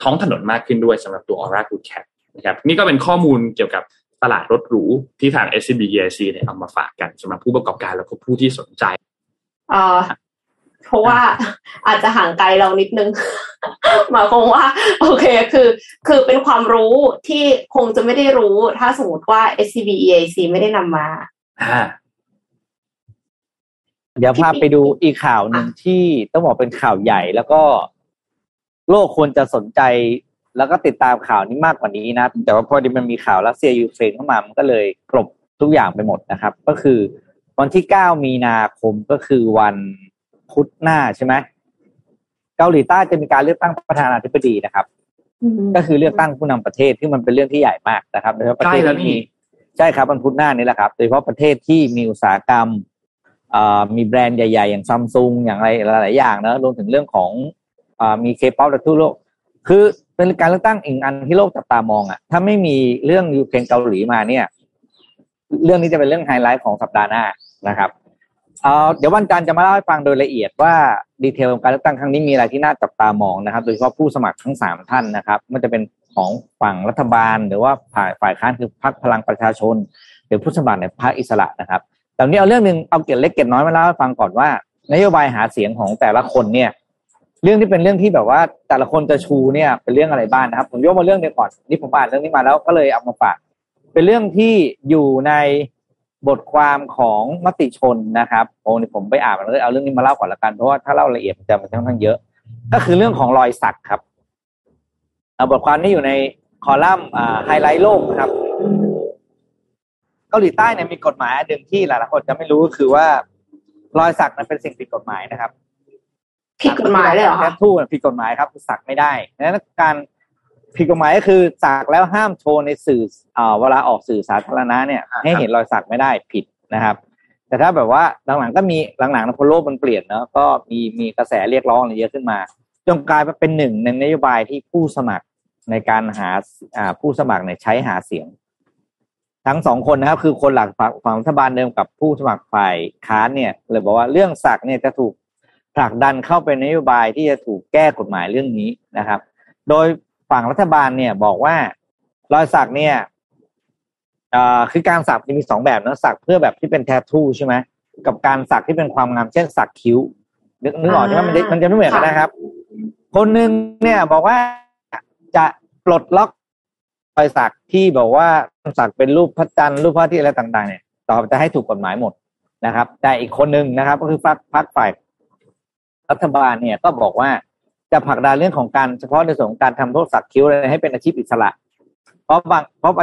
ท้องถนนมากขึ้นด้วยสำหรับตัว Aura Good Cat นะครับนี่ก็เป็นข้อมูลเกี่ยวกับ ตลาดรถหรูที่ทาง SCB EIC เนี่ยเอามาฝากกันสำหรับผู้ประกอบการแล้วก็ผู้ที่สนใจเอ่อเพราะว่าอาจจะห่างไกลเรานิดนึงหมายความว่า โอเคคือ คือเป็นความรู้ที่คงจะไม่ได้รู้ ถ้าสมมติว่า SCB EIC ไม่ได้นำมาอ่าเดี๋ยวพาไปดูอีกข่าวหนึ่งที่ต้องบอกเป็นข่าวใหญ่แล้วก็ โลกควรจะสนใจ แล้วก็ติดตามข่าวนี้มากกว่านี้นะ แต่ว่าพอดีมันมีข่าวรัสเซียยูเครนเข้ามามันก็เลยกลบทุกอย่างไปหมดนะครับ ก็คือวันที่เก้ามีนาคมก็คือวันพุธหน้าใช่ไหมเกาหลีใต้จะมีการเลือกตั้งประธานาธิบดีนะครับ ก็คือเลือกตั้งผู้นำประเทศที่มันเป็นเรื่องที่ใหญ่มากนะครับโดยเฉพาะประเทศใกล้แล้วนี่ที่มีใช่ครับวันพุธหน้านี้แหละครับโดยเฉพาะประเทศที่มีอุตสาหกรรมเอ่อมีแบรนด์ใหญ่ ๆ อย่างซัมซุงอย่างไรหลายๆอย่างนะรวมถึงเรื่องของเอ่อมีเคป๊อปและทั่วโลกคือ เป็นการเลือกตั้งอีกอันที่โลกจับตามองอะ ถ้าไม่มีเรื่องยูเครนเกาหลีมาเนี่ย เรื่องนี้จะเป็นเรื่องไฮไลท์ของสัปดาห์หน้านะครับเอ่อเดี๋ยววันจันทร์จะมาเล่าให้ฟังโดยละเอียดว่าดีเทลการเลือกตั้งครั้งนี้มีอะไรที่น่าจับตามองนะครับโดยเฉพาะผู้สมัครทั้งสามท่านนะครับไมันจะเป็นของฝั่งรัฐบาล หรือว่าฝ่ายฝ่ายค้านคือพรรคพลังประชาชน หรือผู้สมัครในพรรคอิสระนะครับแต่นี้เอาเรื่องหนึ่งเอาเกร็ดเล็กเกร็ดน้อยมาเล่าให้ฟังก่อนว่านโยบายหาเสียงของแต่ละคนเนี่ย เรื่องที่เป็นเรื่องที่แบบว่าแต่ละคนจะชูเนี่ยเป็นเรื่องอะไรบ้างนะครับ ผมยกมาเรื่องเดียวก่อนนี่ผมอ่านเรื่องนี้มาแล้วก็เลยเอามาฝากเป็นเรื่องที่อยู่ในบทความของมติชนนะครับโอ้นี่ผมไปอ่านมาเลยเอาเรื่องนี้มาเล่าก่อนละกันเพราะว่าถ้าเล่าละเอียดมันจะมันค่อนข้างเยอะ ก็คือเรื่องของรอยสักครับเอาบทความนี้อยู่ในคอลัมน์ไฮไลท์โลกครับเกาหลีใต้เนี่ยมีกฎหมายหนึ่งที่หลายๆคนจะไม่รู้ก็คือว่ารอยสักนั้นเป็นสิ่งผิดกฎหมายนะครับ ผิดกฎหมายเลยเหรอแทคะทู่ผิดกฎหมายครับสักไม่ได้ดังนั้นการผิดกฎหมายก็คือสักแล้วห้ามโชว์ในสื่ออ่าเวลาออกสื่อสาธารณะเนี่ยอ่าให้เห็นรอยสักไม่ได้ผิดนะครับ แต่ถ้าแบบว่าหลังๆก็มีหลังๆนะพอโลกมันเปลี่ยนเนาะก็มีมีกระแสเรียกร้องอะไรเยอะขึ้นมาจนกลายมาเป็นหนึ่งในนโยบายที่ผู้สมัครในการหาอ่าผู้สมัครเนี่ยใช้หาเสียง ทั้งสองคนนะครับ คือคนหลักฝั่งฝั่งรัฐบาลเดิมกับผู้สมัครฝ่ายค้านเนี่ยเลยบอกว่าเรื่องสักเนี่ยจะถูก ผลักดันเข้าเป็นนโยบายที่จะถูกแก้กฎหมายเรื่องนี้นะครับ โดยฝั่งรัฐบาลเนี่ยบอกว่ารอยสักเนี่ยคือการสักจะมีสองแบบนะสักเพื่อแบบที่เป็นแทททูใช่ไหมกับการสักที่เป็นความงามเช่นสักคิ้วนึกออกใช่ไหมมันจะมันจะไม่เหมือนกันนะครับ คนหนึ่งเนี่ยบอกว่าจะปลดล็อกรอยสักที่บอกว่าสักเป็นรูปพระจันทร์รูปพระที่อะไรต่าง ๆ เนี่ยต่อจะให้ถูกกฎหมายหมดนะครับ แต่อีกคนหนึ่งนะครับ ก็คือพรรคพรรคฝ่าย รัฐบาลเนี่ยก็บอกว่าจะผลักดันเรื่องของการเฉพาะในส่วนของการทำโทษสักคิ้วอะไรให้เป็นอาชีพอิสระ เพราะบางเพราะ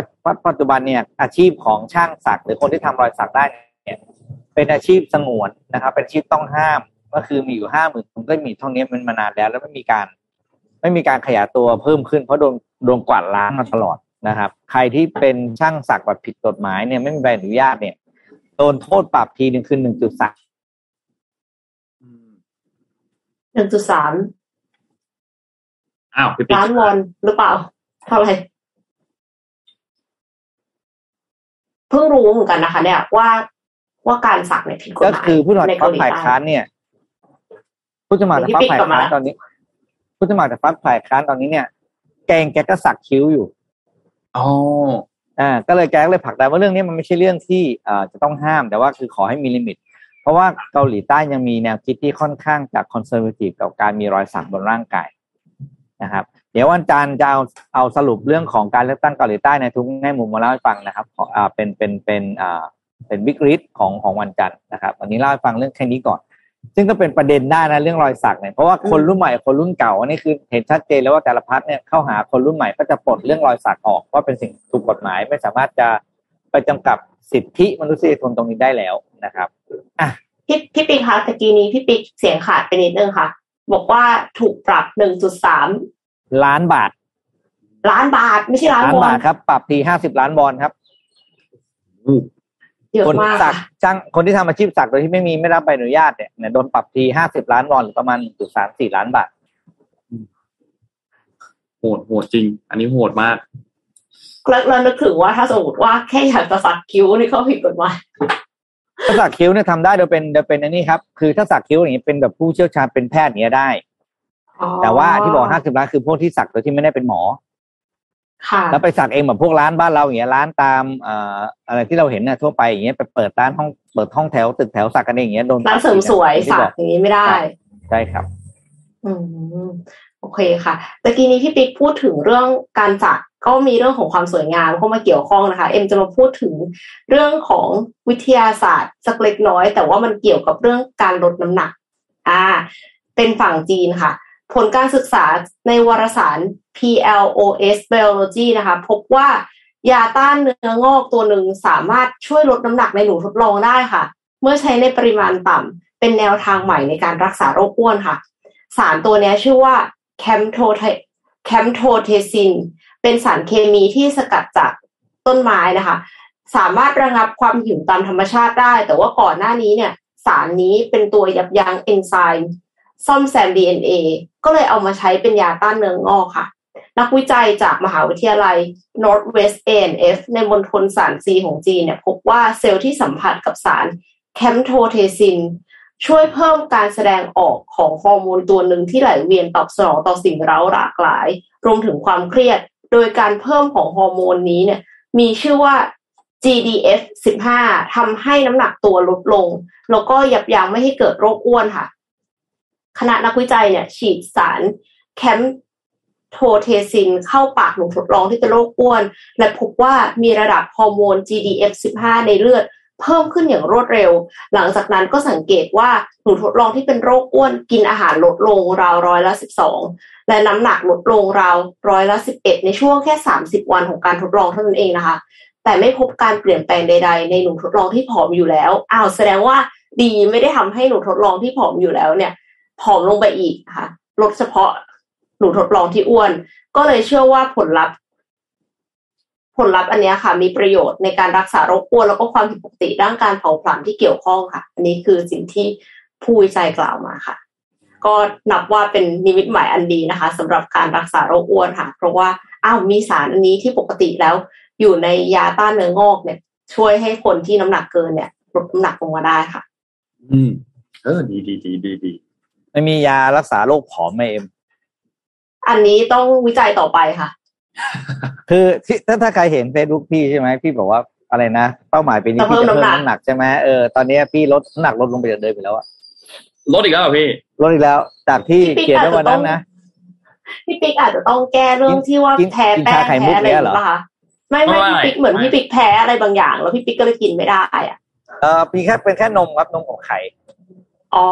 ปัจจุบันเนี่ยอาชีพของช่างสักหรือคนที่ทำรอยสักได้เนี่ยเป็นอาชีพสงวนนะครับ เป็นอาชีพต้องห้าม ก็คือมีอยู่ห้าหมื่นคนก็มีเท่านี้มันมานานแล้ว แล้วไม่มีการ ไม่มีการขยายตัวเพิ่มขึ้นเพราะโดนโดนกวาดล้างมาตลอดนะครับ ใครที่เป็นช่างสักแบบผิดกฎหมายเนี่ยไม่มีใบอนุญาตเนี่ยโดนโทษปรับทีหนึ่งคือหนึ่งจุดสาม หนึ่งจุดสามอ้าวพี่ปิ๊กล้านวอนหรือเปล่า เท่าไหร่เพิ่งรู้เหมือนกันนะคะ เนี่ยว่าว่าการสักเนี่ยผิดกฎหก็มายคือผู้สมัครในพรรเกาคหลีฝ่ายใต้ค้านเนี่ย ผู้สมัครจากพรรคฝ่ายค้านตอนนี้ ผู้สมัครจากพรรคฝ่ายค้านตอนนี้เนี่ย แกงแกก็สักคิ้วอยู่อ๋ออ่า ก็เลยแกก็เลยผลักดันว่าเรื่องนี้มันไม่ใช่เรื่องที่เอ่อจะต้องห้ามแต่ว่าคือขอให้มี limit เพ ราะว่าเกาหลีใต้ยังมีแนวคิดที่ค่อนข้างจาก conservative กับการมีรอยสักบนร่างกายนะครับ เดี๋ยววันจันทร์จะเอาเอาสรุปเรื่องของการเลือกตั้งเกาหลีใต้ในทุกแง่มุมมาเล่าให้ฟังนะครับอ่าเป็นเป็นเป็นอ่าเป็น Big Reads ของของวันจันทร์นะครับวันนี้เล่าให้ฟังเรื่องแค่นี้ก่อน ซึ่งก็เป็นประเด็นได้นะเรื่องรอยสักเนี่ยเพราะว่าคนรุ่นใหม่คนรุ่นเก่าอันนี้คือเห็นชัดเจนแล้วว่าแต่ละพรรคเนี่ยเข้าหาคนรุ่นใหม่ก็จะปลดเรื่องรอยสักออกว่าเป็นสิ่งถูกกฎหมายไม่สามารถจะไปจำกัดสิทธิมนุษยชนตรงนี้ได้แล้วนะครับ อะพี่พี่ปิ๊กคะตะกี้นี้พี่ปิ๊กเสียงขาดไปนิดนึงค่ะ บอกว่าถูกปรับหนึ่งจุดสามล้านบาท ล้านบาทไม่ใช่ล้านล้านวอบานทครับ ปรับทีห้าสิบล้านวอนครับเยอะคนมากสักค่ะจ้างคนที่ทำอาชีพสักโดยที่ไม่มีไม่รับใบอนุญาตเนี่ยเนี่ยโดนปรับทีห้าสิบล้านวอนหรือประมาณจุดสามสี่ล้านบาทโหดโหดจริง อันนี้โหดมากแล้วแล้วนึกถึงว่าถ้าสมมติว่าแค่อยากจะสักคิ้วนี่ก็ผิดกฎหมาย ถ้าสักคิ้วเนี่ยทำได้โดยเป็นโดยเป็นอันนี้ครับ คือถ้าสักคิ้วอย่างนี้เป็นแบบผู้เชี่ยวชาญเป็นแพทย์อย่างเนี้ยได้อ๋อแต่ว่าที่บอกห้าสิบล้านคือพวกที่สักโดยที่ไม่ได้เป็นหมอค่ะแล้วไปสักเองแบบพวกร้านบ้านเราอย่างเงี้ยร้านตามเอ่ออะไรที่เราเห็นเนี่ยทั่วไปอย่างเงี้ยไปเปิดร้านห้องเปิดห้องแถวตึกแถวสักกันเองอย่างเงี้ยโดนร้านเสริมสวยที่สับกอกอย่างนี้ไม่ได้ใช่ครับอืม โอเคค่ะตะกี้นี้พี่ปิ๊กพูดถึงเรื่องการจัดก็มีเรื่องของความสวยงามเข้ามาเกี่ยวข้องนะคะ เอ็มจะมาพูดถึงเรื่องของวิทยาศาสตร์สักเล็กน้อย แต่ว่ามันเกี่ยวกับเรื่องการลดน้ำหนัก อ่า เป็นฝั่งจีนค่ะ ผลการศึกษาในวารสาร PLOS Biology นะคะ พบว่ายาต้านเนื้องอกตัวหนึ่งสามารถช่วยลดน้ำหนักในหนูทดลองได้ค่ะ เมื่อใช้ในปริมาณต่ำเป็นแนวทางใหม่ในการรักษาโรคอ้วนค่ะ สารตัวนี้ชื่อว่า campto camptothecin เป็นสารเคมีที่สกัดจากต้นไม้นะคะ สามารถระงับความหิวตามธรรมชาติได้ แต่ว่าก่อนหน้านี้เนี่ย สารนี้เป็นตัวยับยั้งเอนไซม์ซ่อมแซม DNA ก็เลยเอามาใช้เป็นยาต้านเนื้องอกค่ะ นักวิจัยจากมหาวิทยาลัย Northwest A&F ในมณฑลส่านซีของจีนเนี่ยพบว่าเซลล์ที่สัมผัสกับสารcamptothecin ช่วยเพิ่มการแสดงออกของฮอร์โมนตัวหนึ่งที่ไหลเวียนตอบสนองต่อสิ่งเร้าหลากหลาย รวมถึงความเครียด โดยการเพิ่มของฮอร์โมนนี้เนี่ยมีชื่อว่า GDF 15ทำให้น้ำหนักตัวลดลง แล้วก็ยับยั้งไม่ให้เกิดโรคอ้วนค่ะ คณะนักวิจัยเนี่ย ฉีดสาร camptothecin เข้าปากหนูทดลองที่เป็นโรคอ้วน และพบว่ามีระดับฮอร์โมน GDF 15ในเลือด เพิ่มขึ้นอย่างรวดเร็ว หลังจากนั้นก็สังเกตว่าหนูทดลองที่เป็นโรคอ้วนกินอาหารลดลงราวร้อยละ12และน้ำหนักลดลงราวร้อยละ11ในช่วงแค่30วันของการทดลองเท่านั้นเองนะคะ แต่ไม่พบการเปลี่ยนแปลงใด ๆ ในหนูทดลองที่ผอมอยู่แล้วอ้าวแสดงว่าดีไม่ได้ทำให้หนูทดลองที่ผอมอยู่แล้วเนี่ยผอมลงไปอีกค่ะลดเฉพาะหนูทดลองที่อ้วน ก็เลยเชื่อว่าผลลัพธ์ ผลลัพธ์อันเนี้ยค่ะ มีประโยชน์ในการรักษาโรคอ้วนแล้วก็ความผิดปกติด้านการเผาผลาญที่เกี่ยวข้องค่ะ อันนี้คือสิ่งที่ผู้วิจัยกล่าวมาค่ะ ก็นับว่าเป็นนิมิตหมายอันดีนะคะสำหรับการรักษาโรคอ้วนค่ะ เพราะว่าอ้าวมีสารอันนี้ที่ปกติแล้ว อยู่ในยาต้านเนื้องอกเนี่ย ช่วยให้คนที่น้ำหนักเกินเนี่ยลดน้ำหนักลงมาได้ค่ะ อืม เออดีดีดีดีดีไม่มียารักษาโรคผอมไหมเอ็มอันนี้ต้องวิจัยต่อไปค่ะ คือที่ถ้าถ้าใครเห็นเฟซบุ๊กพี่ใช่ไหมพี่บอกว่าอะไรนะ เป้าหมายปีนี้จะเพิ่พี่มจะเพิ่มน้ำหนักน้ำหนักใช่ไหมเออตอนนี้พี่ลดน้ำหนักลดลงไปจากเดิมไปแล้วอะลดอีกแล้วเหรอพี่ลดอีกแล้ว จากที่พี่เขียนไว้อาจจะวันนั้นต้องนะพี่ปิ๊กอาจจะต้องแก้เรื่องที่ว่ากินแพ้กินแป้ชางไข่มุกแพ้อะไรเนี่ยเหรอป่ะคะไม่ไม่ไม่พี่ปิ๊กเหมือนไม่พี่ปิ๊กแพ้อะไรบางอย่าง แล้วพี่ปิ๊กก็เลยกินไม่ได้อะเออพี่แค่เป็นแค่นมครับนมกับไข่อ๋อ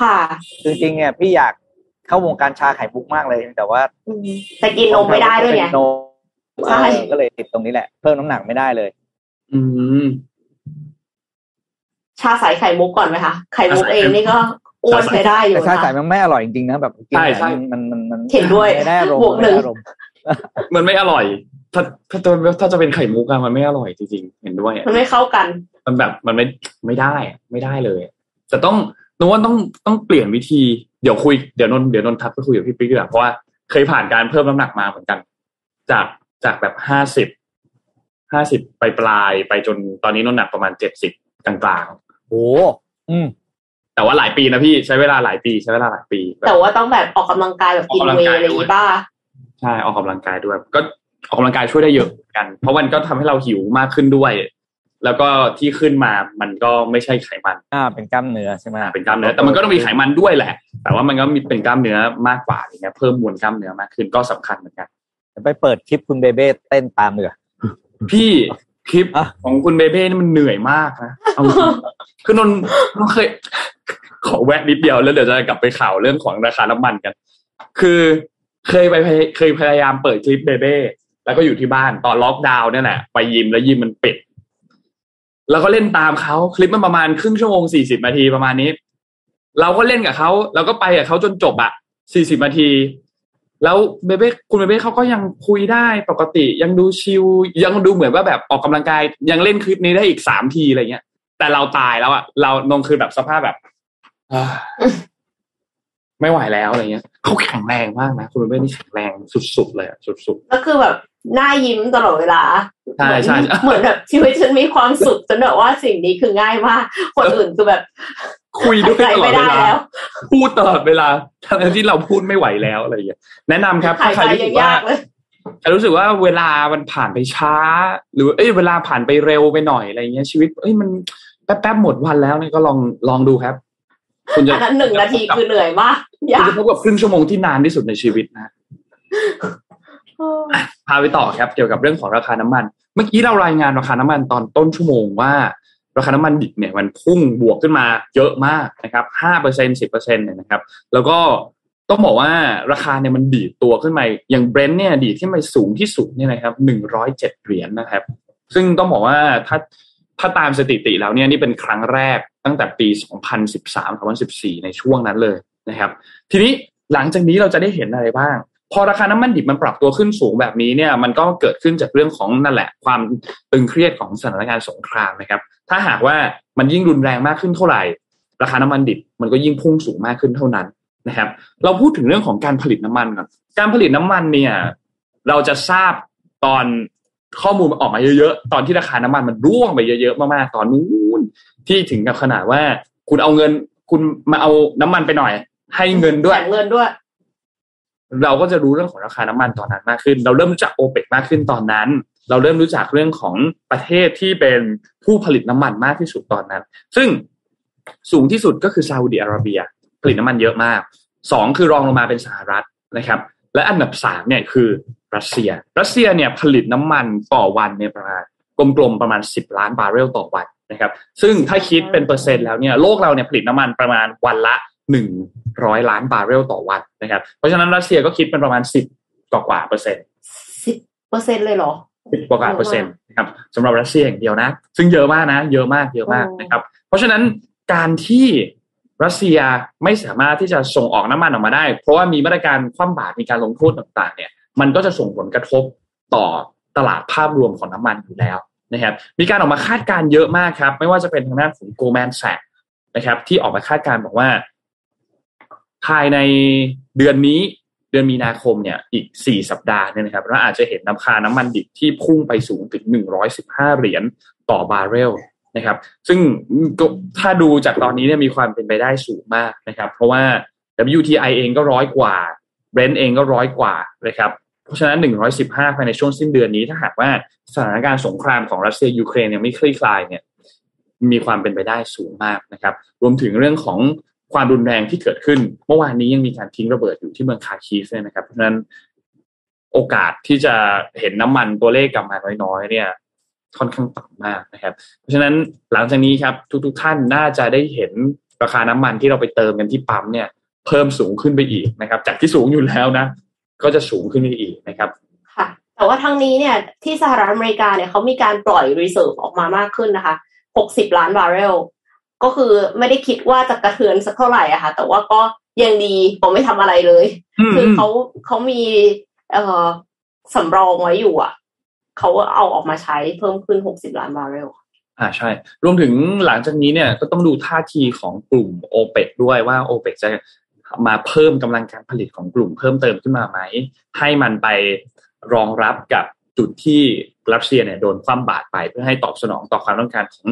ค่ะคือจริงๆเนี่ยพี่อยาก เข้าวงการชาไข่มุกมากเลย แต่ว่าอืมแต่กินนมไม่ได้ด้วยไงเป็นนมใช่เออก็เลยติดตรงนี้แหละ เพิ่มน้ำหนักไม่ได้เลย อืมชาใสไข่มุกก่อนไหมคะไข่มุกเองนี่ก็อ้วนใช้ได้อยู่แต่ชานะใส่มันไม่อร่อยจริงๆนะแบบกินใช่ใช่มันมันมันเห็นด้วยไม่ได้อารมณ์บวกหนึ่งไม่ได้อารมณ์มันไม่อร่อย ถ้าถ้าจะถ้าจะเป็นไข่มุกอะมันไม่อร่อยจริงๆเห็นด้วยอะมันไม่เข้ากัน มันแบบมันไม่ไม่ได้อะไม่ได้เลยอะแต่ต้องนว่าต้องต้องเปลี่ยนวิธี เดี๋ยวคุยเดี๋ยวนนเดี๋ยวนนทักไปคุยกับพี่ปิ๊กดีกว่าเพราะว่าเคยผ่านการเพิ่มน้ำหนักมาเหมือนกัน จากจากแบบห้าสิบห้าสิบไปปลายไปจนตอนนี้น้ำหนักประมาณเจ็ดสิบกลางโอ้อืมๆแต่ว่าหลายปีนะพี่ใช้เวลาหลายปีใช้เวลาหลายปีแบบแต่ว่าต้องแบบออกกำลังกายแบบกินออกกำลังเวย์กายอะไรอย่างงี้ป่ะใช่ออกกำลังกายด้วย ก็ออกกำลังกายช่วยได้เยอะเหมือนกัน เพราะมันก็ทำให้เราหิวมากขึ้นด้วย แล้วก็ที่ขึ้นมามันก็ไม่ใช่ไขมัน อ่า เป็นกล้ามเนื้อใช่ไหมเป็นกล้ามเนื้อ แต่มันก็ต้องมีไขมันด้วยแหละ แต่ว่ามันก็มีเป็นกล้ามเนื้อมากกว่าอย่างเงี้ย เพิ่มมวลกล้ามเนื้อมากขึ้นก็สำคัญเหมือนกัน ไปเปิดคลิปคุณเบเบ้เต้นตามเลยพี่คลิปอะของคุณเบเบ้นี่มันเหนื่อยมากนะเอาจริงคือนนนนเคย ขอแวะนิดเดียวแล้วเดี๋ยวจะกลับไปข่าวเรื่องของราคาน้ำมันกัน คือเคยไปพยเคยพยายามเปิดคลิปเบเบ้แล้วก็อยู่ที่บ้านตอนล็อกดาวน์เนี่ยแหละไปยิมแล้วยิมมันปิด แล้วก็เล่นตามเขาคลิปมันประมาณครึ่งชั่วโมงสี่สิบนาทีประมาณนี้ เราก็เล่นกับเขาเราก็ไปกับเขาจนจบอะสี่สิบนาที แล้วเบเบ้คุณเบเบ้เขาก็ยังคุยได้ปกติ ยังดูชิลยังดูเหมือนว่าแบบออกกำลังกาย ยังเล่นคลิปนี้ได้อีกสามทีอะไรเงี้ย แต่เราตายแล้วอะเรานงคือแบบสภาพแบบไม่ไหวแล้วอะไรเงี้ยเขาแข็งแรงมากนะ คุณเบเบ้นี่แข็งแรงสุดๆเลยอะสุดๆก็คือแบบ หน้ายิ้มตลอดเวลาใช่ใช่ใช่เหมือนแบบชีวิตฉันมีความสุขจนแบบว่าสิ่งนี้คือง่ายมากคนอื่นคือแบบๆคุยด้วยหายตใจลอไม่ดเวได้ลาแล้วพูดตลอดเวลาทั้งที่เราพูดไม่ไหวแล้วอะไรอย่างเงี้ยแนะนำครับหาถ้ายใครใจรู้สึยังกว่ายากเลยแต่รู้สึกว่าเวลามันผ่านไปช้า หรือเอ้ยเวลาผ่านไปเร็วไปหน่อยอะไรเงี้ยชีวิต เอ้ยมันแป๊บๆหมดวันแล้วเนี่ยก็ลองลองดูครับ คุณจะอันนั้นหนึ่งนาทีคือเหนื่อยมากอคุยาณกจะพบกับครึ่งชั่วโมงที่นานที่สุดในชีวิตนะ พาไปต่อครับเกี่ยวกับเรื่องของราคาน้ำมัน เมื่อกี้เรารายงานราคาน้ำมันตอนต้นชั่วโมงว่า ราคาน้ำมันดิบเนี่ยมันพุ่งบวกขึ้นมาเยอะมากนะครับห้าเปอร์เซ็นสิบเปอร์เซ็นเนี่ยนะครับ แล้วก็ต้องบอกว่าราคาเนี่ยมันดีดตัวขึ้นมาอย่างเบรนท์เนี่ยดีดขึ้นไปสูงที่สุดเนี่ยนะครับหนึ่งร้อยเจ็ดเหรียญนะครับ ซึ่งต้องบอกว่าถ้าถ้าตามสถิติแล้วเนี่ยนี่เป็นครั้งแรกตั้งแต่ปี 2013-2014 ในช่วงนั้นเลยนะครับ ทีนี้หลังจากนี้เราจะได้เห็นอะไรบ้าง พอราคาน้ำมันดิบมันปรับตัวขึ้นสูงแบบนี้เนี่ยมันก็เกิดขึ้นจากเรื่องของนั่นแหละ ความตึงเครียดของสถานการณ์สงครามนะครับ ถ้าหากว่ามันยิ่งรุนแรงมากขึ้นเท่าไหร่ ราคาน้ำมันดิบมันก็ยิ่งพุ่งสูงมากขึ้นเท่านั้นนะครับ เราพูดถึงเรื่องของการผลิตน้ำมันก่อนการผลิตน้ำมันเนี่ยเราจะทราบตอนข้อมูลมันออกมาเยอะๆ ตอนที่ราคาน้ำมันมันร่วงไปเยอะๆ มากๆ ตอนนู้นที่ถึงกับขนาดว่า คุณเอาเงินคุณมาเอาน้ำมันไปหน่อย ให้เงินด้วยแบ่งเงินด้วย เราก็จะรู้เรื่องของราคาน้ำมันตอนนั้นมากขึ้น เราเริ่มรู้จักโอเปกมากขึ้นตอนนั้น เราเริ่มรู้จักเรื่องของประเทศที่เป็นผู้ผลิตน้ำมันมากที่สุดตอนนั้น ซึ่งสูงที่สุดก็คือซาอุดิอาระเบีย ผลิตน้ำมันเยอะมากสองคือรองลงมาเป็นสหรัฐนะครับ และอันดับสามเนี่ยคือรัสเซีย รัสเซียเนี่ยผลิตน้ำมันต่อวันเนี่ยประมาณกลมๆประมาณ 10 ล้านบาร์เรลต่อวันนะครับ ซึ่งถ้าคิดเป็นเปอร์เซ็นต์แล้วเนี่ยโลกเราเนี่ยผลิตน้ำมันประมาณวันละ 100 ล้านบาร์เรลต่อวันนะครับ เพราะฉะนั้นรัสเซียก็คิดเป็นประมาณ 10กว่ากว่าเปอร์เซ็นต์สิบเปอร์เซ็นต์เลยเหรอสิบกว่ากว่าเปอร์เซ็นต์นะครับสำหรับรัสเซียอย่างเดียวนะ ซึ่งเยอะมากนะ เยอะมากเยอะมากโอ้นะครับ เพราะฉะนั้นการที่รัสเซียไม่สามารถที่จะส่งออกน้ำมันออกมาได้ เพราะว่ามีมาตรการคว่ำบาตรมีการลงโทษต่างๆ เนี่ย มันก็จะส่งผลกระทบต่อตลาดภาพรวมของน้ำมันอยู่แล้วนะครับ มีการออกมาคาดการณ์เยอะมากครับ ไม่ว่าจะเป็นทางด้านของ Goldman Sachs นะครับที่ออกมาคาดการณ์บอกว่า ภายในเดือนนี้เดือนมีนาคมเนี่ยอีก 4 สัปดาห์เนี่ยนะครับเราอาจจะเห็นน้ำคาน้ำมันดิบที่พุ่งไปสูงถึง 115 เหรียญต่อบาร์เรลนะครับ ซึ่งถ้าดูจากตอนนี้เนี่ยมีความเป็นไปได้สูงมากนะครับ เพราะว่า WTI เองก็ร้อยกว่า Brent เองก็ร้อยกว่านะครับเพราะฉะนั้น 115 ภายในช่วงสิ้นเดือนนี้ถ้าหากว่าสถานการณ์สงครามของรัสเซียยูเครนยังไม่คลี่คลายเนี่ยมีความเป็นไปได้สูงมากนะครับ รวมถึงเรื่องของ ความรุนแรงที่เกิดขึ้น เมื่อวานนี้ยังมีการทิ้งระเบิดอยู่ที่เมืองคาร์คีฟเลยนะครับเพราะฉะนั้นโอกาสที่จะเห็นน้ำมันตัวเลขกลับมาน้อยๆเนี่ยค่อนข้างต่ำมากนะครับ เพราะฉะนั้นหลังจากนี้ครับ ทุกๆท่านน่าจะได้เห็นราคาน้ำมันที่เราไปเติมกันที่ปั๊มเนี่ย เพิ่มสูงขึ้นไปอีกนะครับ จากที่สูงอยู่แล้วนะ ก็จะสูงขึ้นไปอีกนะครับ ค่ะ แต่ว่าทั้งนี้เนี่ยที่สหรัฐอเมริกาเนี่ยเขามีการปล่อย reserve ออกมามากขึ้นนะคะ 60 ล้านบาร์เรล ก็คือไม่ได้คิดว่าจะกระเทือนสักเท่าไหร่อะค่ะ แต่ว่าก็ยังดีผมไม่ทำอะไรเลย คือเขาเขามีเอ่อสำรองไว้อยู่อะเขาเอาออกมาใช้เพิ่มขึ้น60ล้านบาร์เรลอ่าใช่ รวมถึงหลังจากนี้เนี่ยก็ต้องดูท่าทีของกลุ่มโอเปกด้วยว่าโอเปกจะมาเพิ่มกำลังการผลิตของกลุ่มเพิ่มเติมขึ้นมาไหม ให้มันไปรองรับกับจุดที่ รัสเซียเนี่ยโดนคว่ำบาตรไปเพื่อให้ตอบสนองต่อความต้องการของ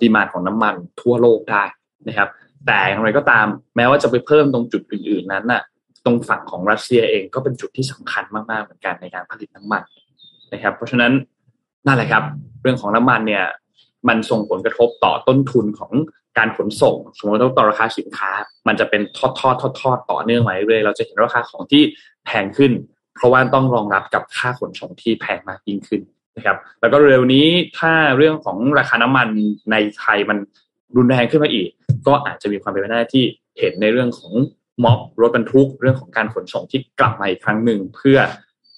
ดีมานของน้ำมันทั่วโลกได้นะครับ แต่อย่างไรก็ตามแม้ว่าจะไปเพิ่มตรงจุดอื่น ๆ นั้นน่ะตรงฝั่งของรัสเซียเองก็เป็นจุดที่สำคัญมากๆเหมือนกันในการผลิตน้ำมันนะครับ เพราะฉะนั้นนั่นแหละครับ เรื่องของน้ำมันเนี่ยมันส่งผลกระทบต่อต้นทุนของการขนส่ง สมมติว่าต่อราคาสินค้า มันจะเป็นทอดทอดทอดทอดต่อเนื่องมาเรื่อยๆเราจะเห็นราคาของที่แพงขึ้น เพราะว่าต้องรองรับกับค่าขนส่งที่แพงมากยิ่งขึ้น นะครับแล้วก็เร็วนี้ถ้าเรื่องของราคาน้ำมันในไทยมันรุนแรงขึ้นมาอีก ก็อาจจะมีความเป็นไปได้ที่เห็นในเรื่องของม็อบรถบรรทุกเรื่องของการขนส่งที่กลับมาอีกครั้งหนึ่งเพื่อ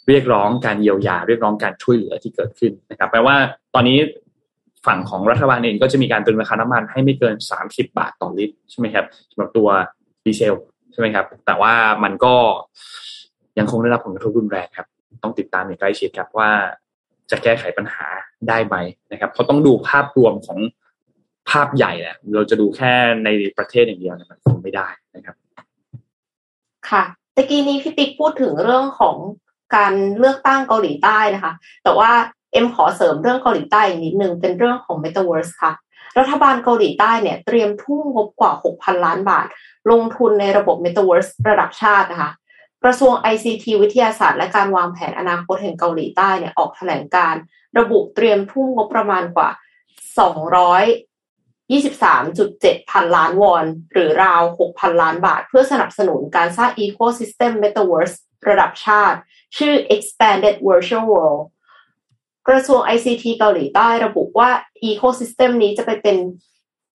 เรียกร้องการเยียวยาเรียกร้องการช่วยเหลือที่เกิดขึ้นนะครับแปลว่าตอนนี้ฝั่งของรัฐบาลเองก็จะมีการตรึงราคาน้ำมันให้ไม่เกิน 30 บาทต่อลิตรใช่ไหมครับสำหรับตัวดีเซลใช่ไหมครับ แต่ว่ามันก็ยังคงได้รับผลกระทบรุนแรงครับ ต้องติดตามอย่างใกล้ชิดครับว่า จะแก้ไขปัญหาได้ไหมนะครับเพราะต้องดูภาพรวมของภาพใหญ่เนี่ยเราจะดูแค่ในประเทศอย่างเดียวเนี่ยมันคงไม่ได้นะครับ ค่ะตะกี้นี้พี่ติ๊กพูดถึงเรื่องของการเลือกตั้งเกาหลีใต้นะคะ แต่ว่าเอ็มขอเสริมเรื่องเกาหลีใต้อีกนิดนึงเป็นเรื่องของ Metaverse ค่ะ รัฐบาลเกาหลีใต้เนี่ยเตรียมทุ่มงบกว่า 6,000 ล้านบาท ลงทุนในระบบ Metaverse ระดับชาตินะคะ ระทรวง ICT วิทยาศาสตร์และการวางแผนอนาคตแห่งเกาหลีใต้เนี่ยออกแถลงการ ระบุเตรียมทุ่มงบประมาณกว่า 223.7 พันล้านวอน หรือราว 6,000 ล้านบาท เพื่อสนับสนุนการสร้าง Ecosystem Metaverse ระดับชาติ ชื่อ Expanded Virtual World กระทรวง ICT เกาหลีใต้ระบุว่า Ecosystem นี้จะไปเป็น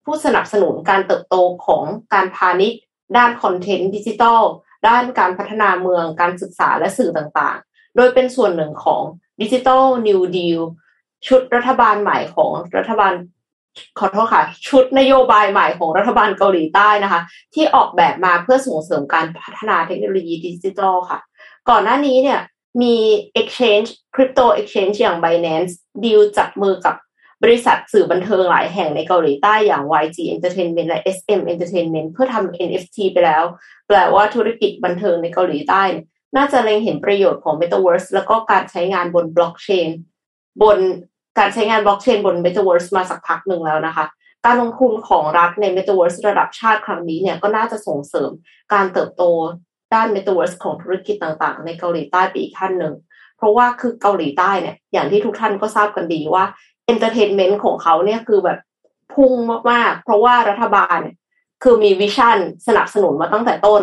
ผู้สนับสนุนการเติบโตของการพาณิชย์ ด้านคอนเทนต์ดิจิทัล ด้านการพัฒนาเมืองการศึกษาและสื่อต่างๆ โดยเป็นส่วนหนึ่งของดิจิทัลนิวดีลชุดรัฐบาลใหม่ของรัฐบาลขอโทษค่ะชุดนโยบายใหม่ของรัฐบาลเกาหลีใต้นะคะ ที่ออกแบบมาเพื่อส่งเสริมการพัฒนาเทคโนโลยีดิจิทัลค่ะ ก่อนหน้านี้เนี่ยมี exchange crypto exchange อย่าง Binance ดีลจับมือกับ บริษัทสื่อบันเทิงหลายแห่งในเกาหลีใต้อย่าง YG Entertainment และ SM Entertainment เพื่อทำ NFT ไปแล้ว แปลว่าธุรกิจบันเทิงในเกาหลีใต้ น่าจะเล็งเห็นประโยชน์ของ Metaverse แล้วก็การใช้งานบนบล็อกเชนบนการใช้งานบล็อกเชนบน Metaverse มาสักพักหนึ่งแล้วนะคะ การลงทุนของรัฐใน Metaverse ระดับชาติครั้งนี้เนี่ยก็น่าจะส่งเสริมการเติบโตด้าน Metaverse ของธุรกิจต่างๆ ในเกาหลีใต้ไปอีกขั้นหนึ่ง เพราะว่าคือเกาหลีใต้เนี่ยอย่างที่ทุกท่านก็ทราบกันดีว่า Entertainment ของเขาเนี่ยคือแบบพุ่งมากๆ เพราะว่ารัฐบาลคือมีวิชั่นสนับสนุนมาตั้งแต่ต้น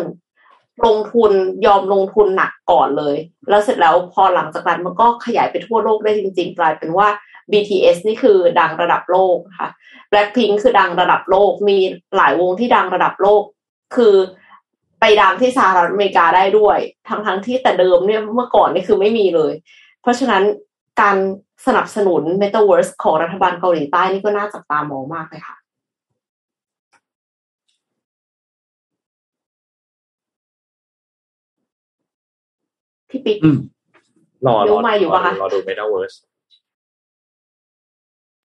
ลงทุนยอมลงทุนหนักก่อนเลย แล้วเสร็จแล้วพอหลังจากนั้นมันก็ขยายไปทั่วโลกได้จริงๆ กลายเป็นว่า BTS นี่คือดังระดับโลกค่ะ Blackpink คือดังระดับโลก มีหลายวงที่ดังระดับโลก คือไปดังที่สหรัฐอเมริกาได้ด้วย ทั้งทั้งที่แต่เดิมเนี่ยเมื่อก่อนนี่คือไม่มีเลย เพราะฉะนั้น การสนับสนุน Metaverse ของรัฐบาลเกาหลีใต้นี่ก็น่าจับตามองมากเลยค่ะพี่ปิ๊กอืมรอรรู้อมาอยู่ปะคะรอดู Metaverse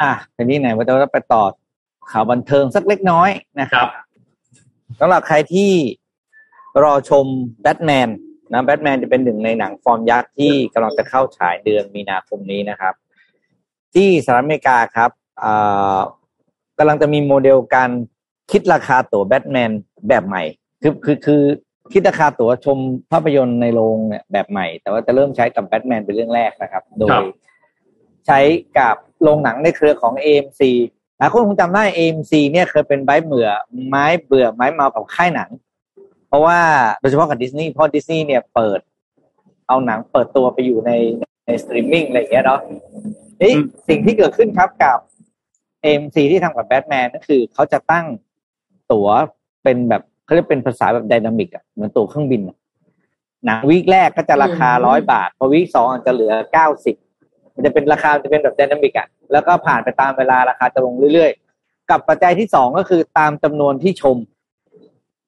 อะทีนี้ไหนว่าจะไปต่อข่าวบันเทิงสักเล็กน้อยนะคครัรับบสำหรับใครที่รอชมแบทแมน นะแบทแมนจะเป็นหนึ่งในหนังฟอร์มยักษ์ที่กำลังจะเข้าฉายเดือนมีนาคมนี้นะครับ ที่สหรัฐอเมริกาครับอ่ากำลังจะมีโมเดลการคิดราคาตั๋วแบทแมนแบบใหม่ คือคือคือคิดราคาตั๋วชมภาพยนตร์ในโรงเนี่ยแบบใหม่ แต่ว่าจะเริ่มใช้กับแบทแมนเป็นเรื่องแรกนะครับ โดครัยบใช้กับโรงหนังในเครือของ AMC หลายคนคงจำได้ AMC เนี่ยเคยเป็นไม้เบื่อไม้เบื่อไม้เมากับค่ายหนังเพ ราะว่าโดยเฉพาะกับดิสนีย์เพราะดิสนีย์เนี่ยเปิด เอาหนังเปิดตัวไปอยู่ในในสตรีมมิ่งอะไรอย่างเงี้ยเนาะนี่อืมสิ่งที่เกิดขึ้นครับกับ AMC ที่ทำกับแบทแมนก็คือเขาจะตั้งตั๋วเป็นแบบเขาเรียกเป็นภาษาแบบ dynamic อะเหมือนตั๋วเครื่องบินอะหนังวีคแรกก็จะราคาอืมร้อยบาทพอวีคสองอาจจะเหลือเก้าสิบมันจะเป็นราคาจะเป็นแบบไดนามิกอะแล้วก็ผ่านไปตามเวลาราคาจะลงเรื่อยๆ กับปัจจัยที่สองก็คือตามจำนวนที่ชม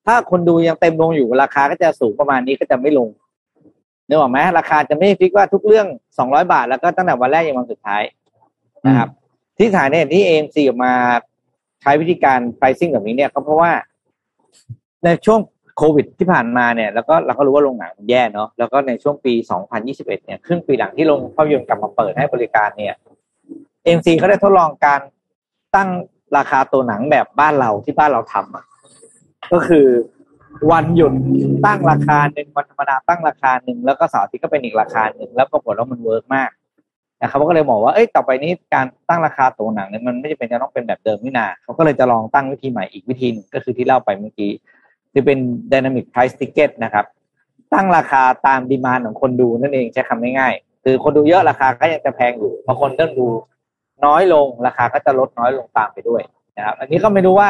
ถ้าคนดูยังเต็มลงอยู่ราคาก็จะสูงประมาณนี้ก็จะไม่ลงนึกออกไหมราคาจะไม่ฟิกว่าทุกเรื่องสองร้อยบาท แล้วก็ตั้งแต่วันแรกยันวันสุดท้ายนะครับ ที่ฐานเนี่ยที่ AMC ออกมาใช้วิธีการ pricing แบบนี้เนี่ยก็เพราะว่า ในช่วงโควิดที่ผ่านมาเนี่ย แล้วก็เราก็รู้ว่าโรงหนังมันแย่เนาะแล้วก็ในช่วงปี 2021 เนี่ยครึ่งปีหลังที่โรงภาพยนตร์กลับมาเปิดให้บริการเนี่ย AMC เขาได้ทดลองการตั้งราคาตั๋วหนังแบบบ้านเราที่บ้านเราทำอะ ก็คือ วันหยุดตั้งราคาหนึ่งวันธรรมดาตั้งราคาหนึ่งแล้วก็เสาร์อาทิตย์ก็เป็นอีกราคาหนึ่งแล้วปรากฏว่ามัน work มากนะครับก็เลยบอกว่าเอ้ยต่อไปนี้การตั้งราคาตั๋วหนังเนี่ยมันไม่จำเป็นจะต้องเป็นแบบเดิมนี่นาเขาก็เลยจะลองตั้งวิธีใหม่อีกวิธีนึงก็คือที่เล่าไปเมื่อกี้ที่เป็น dynamic price ticket นะครับ ตั้งราคาตามดีมานของคนดูนั่นเองใช้คำง่ายๆคือคนดูเยอะราคาก็ยังจะแพงอยู่พอคนเริ่มดูน้อยลงราคาก็จะลดน้อยลงตามไปด้วยนะครับ อันนี้ก็ไม่รู้ว่า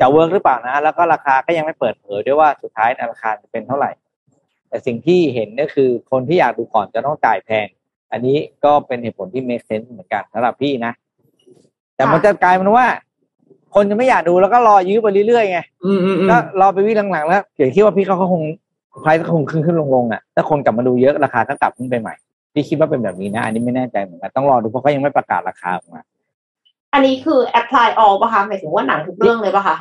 จะเวิร์กหรือเปล่านะ แล้วก็ราคาก็ยังไม่เปิดเผยด้วยว่าสุดท้ายเนยราคาจะเป็นเท่าไหร่ แต่สิ่งที่เห็นก็คือคนที่อยากดูก่อนจะต้องจ่ายแพง อันนี้ก็เป็นเหตุผลที่ make sense เหมือนกันสำหรับพี่นะ แต่มันจะกลายเป็นว่า คนจะไม่อยากดูแล้วก็รอยื้อไปเรื่อยๆไงอืมอืมอืมก็รอไปวิ่งหลังๆแล้วเดี๋ยวคิดว่าพี่เขาก็คงไพรก็คงขึ้นขึ้นลงลงๆอะถ้าคนกลับมาดูเยอะราคาก็กลับขึ้นไปใหม่พี่คิดว่าเป็นแบบนี้นะ อันนี้ไม่แน่ใจเหมือนกันต้องรอดูเพราะเขายังไม่ประกาศราคาออกมา อันนี้คือ apply all ป่ะคะหมายถึงว่าหนังทุกเรื่องเลยป่ะคะ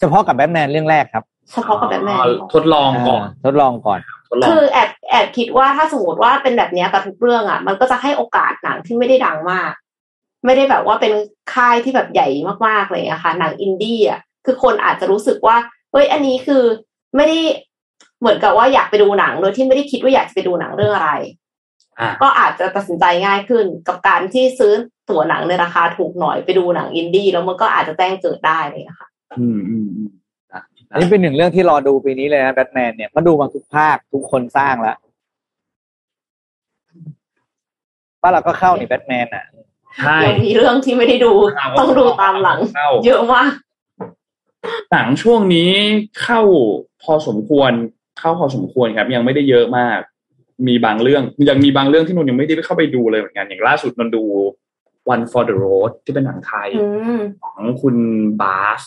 เฉพาะกับแบทแมนเรื่องแรกครับ เฉพาะกับแบทแมนทดลองก่อนาทดลองก่อนทดลองคือแอบแอบคิดว่าถ้าสมมติว่าเป็นแบบเนี้ยกับทุกเรื่องอะ มันก็จะให้โอกาสหนังที่ไม่ได้ดังมาก ไม่ได้แบบว่าเป็นค่ายที่แบบใหญ่มากๆเลยอะค่ะ หนังอินดี้อะคือคนอาจจะรู้สึกว่าเฮ้ยอันนี้คือไม่ได้เหมือนกับว่าอยากไปดูหนังโดยที่ไม่ได้คิดว่าอยากจะไปดูหนังเรื่องอะไรอ่าก็อาจจะตัดสินใจง่ายขึ้นกับการที่ซื้อตั๋วหนังในราคาถูกหน่อยไปดูหนังอินดี้แล้วมันก็อาจจะแจ้งเกิดได้เลยนะคะ อืมอืมอืมนะอันนี้เป็นหนึ่งเรื่องที่รอดูปีนี้เลยนะแบทแมนเนี่ยมาดูมาทุกภาคทุกคนสร้างแล้วบ้านเราก็เข้านี่แบทแมนอะใช่ยังมีเรื่องที่ไม่ได้ดู ต้องดูตามหลังเข้าเยอะมากหนังช่วงนี้เข้าพอสมควร เข้าพอสมควรครับ ยังไม่ได้เยอะมาก มีบางเรื่องยังมีบางเรื่องที่นนท์ยังไม่ได้เข้าไปดูเลยเหมือนกันอย่างล่าสุดนนท์ดู One for the Road ที่เป็นหนังไทยอืมของคุณบาส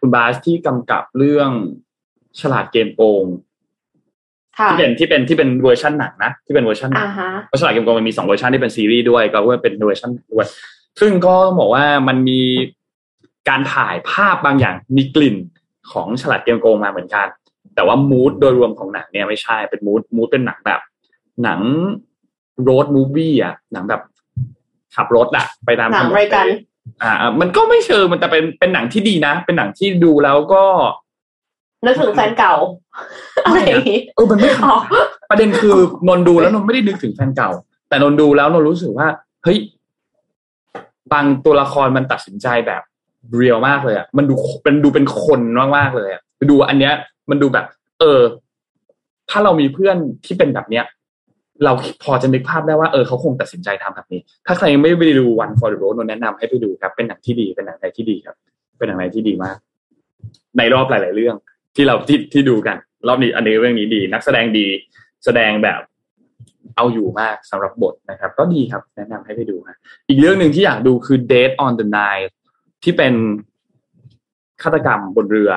คุณบาสที่กำกับเรื่องฉลาดเกมโกงค่ะที่เป็นที่เป็นที่เป็นเวอร์ชันหนังนะที่เป็นเวอร์ชันหนัอ่าฮะเพราะฉลาดเกมโกงมันมีสองเวอร์ชันที่เป็นซีรีส์ด้วยก็ว่าเป็นเวอร์ชันด้วยซึ่งก็ต้องบอกว่ามันมีการถ่ายภาพบางอย่างมีกลิ่นของฉลาดเกมโกงมาเหมือนกัน แต่ว่า mood โดยรวมของหนังเนี่ยไม่ใช่เป็น mood mood เป็นหนังแบบ หนัง road movie อะหนังแบบขับรถอะไปตามหนังถนนรายการ อ่าอ่า มันก็ไม่เชิงมันแต่เป็นเป็นหนังที่ดีนะ เป็นหนังที่ดูแล้วก็นึกถึงแฟนเก่าอะไรอย่างงี้เออมันไม่อ๋อประเด็นคือนนท์ดูแล้วนนท์ไม่ได้นึกถึงแฟนเก่า แต่นนท์ดูแล้วนนท์รู้สึกว่า เฮ้ยบางตัวละครมันตัดสินใจแบบเรียลมากเลยอะมันดูเป็นดูเป็นคนมากๆเลยอะดูอันเนี้ย มันดูแบบ เออ ถ้าเรามีเพื่อนที่เป็นแบบเนี้ย เราพอจะนึกภาพได้ว่าเออเขาคงตัดสินใจทำแบบนี้ ถ้าใครยังไม่ไปดู One for the Road นนแนะนำให้ไปดูครับ เป็นหนังที่ดีเป็นหนังไทยที่ดีครับ เป็นหนังไทยที่ดีมาก ในรอบหลาย ๆ เรื่องที่เราที่ที่ดูกัน รอบนี้อันนี้เรื่องนี้ดี นักแสดงดีแสดงแบบเอาอยู่มากสำหรับบทนะครับ ก็ดีครับ แนะนำให้ไปดูฮะอีกเรื่องหนึ่งที่อยากดูคือ Date on the Nile ที่เป็นฆาตกรรมบนเรือ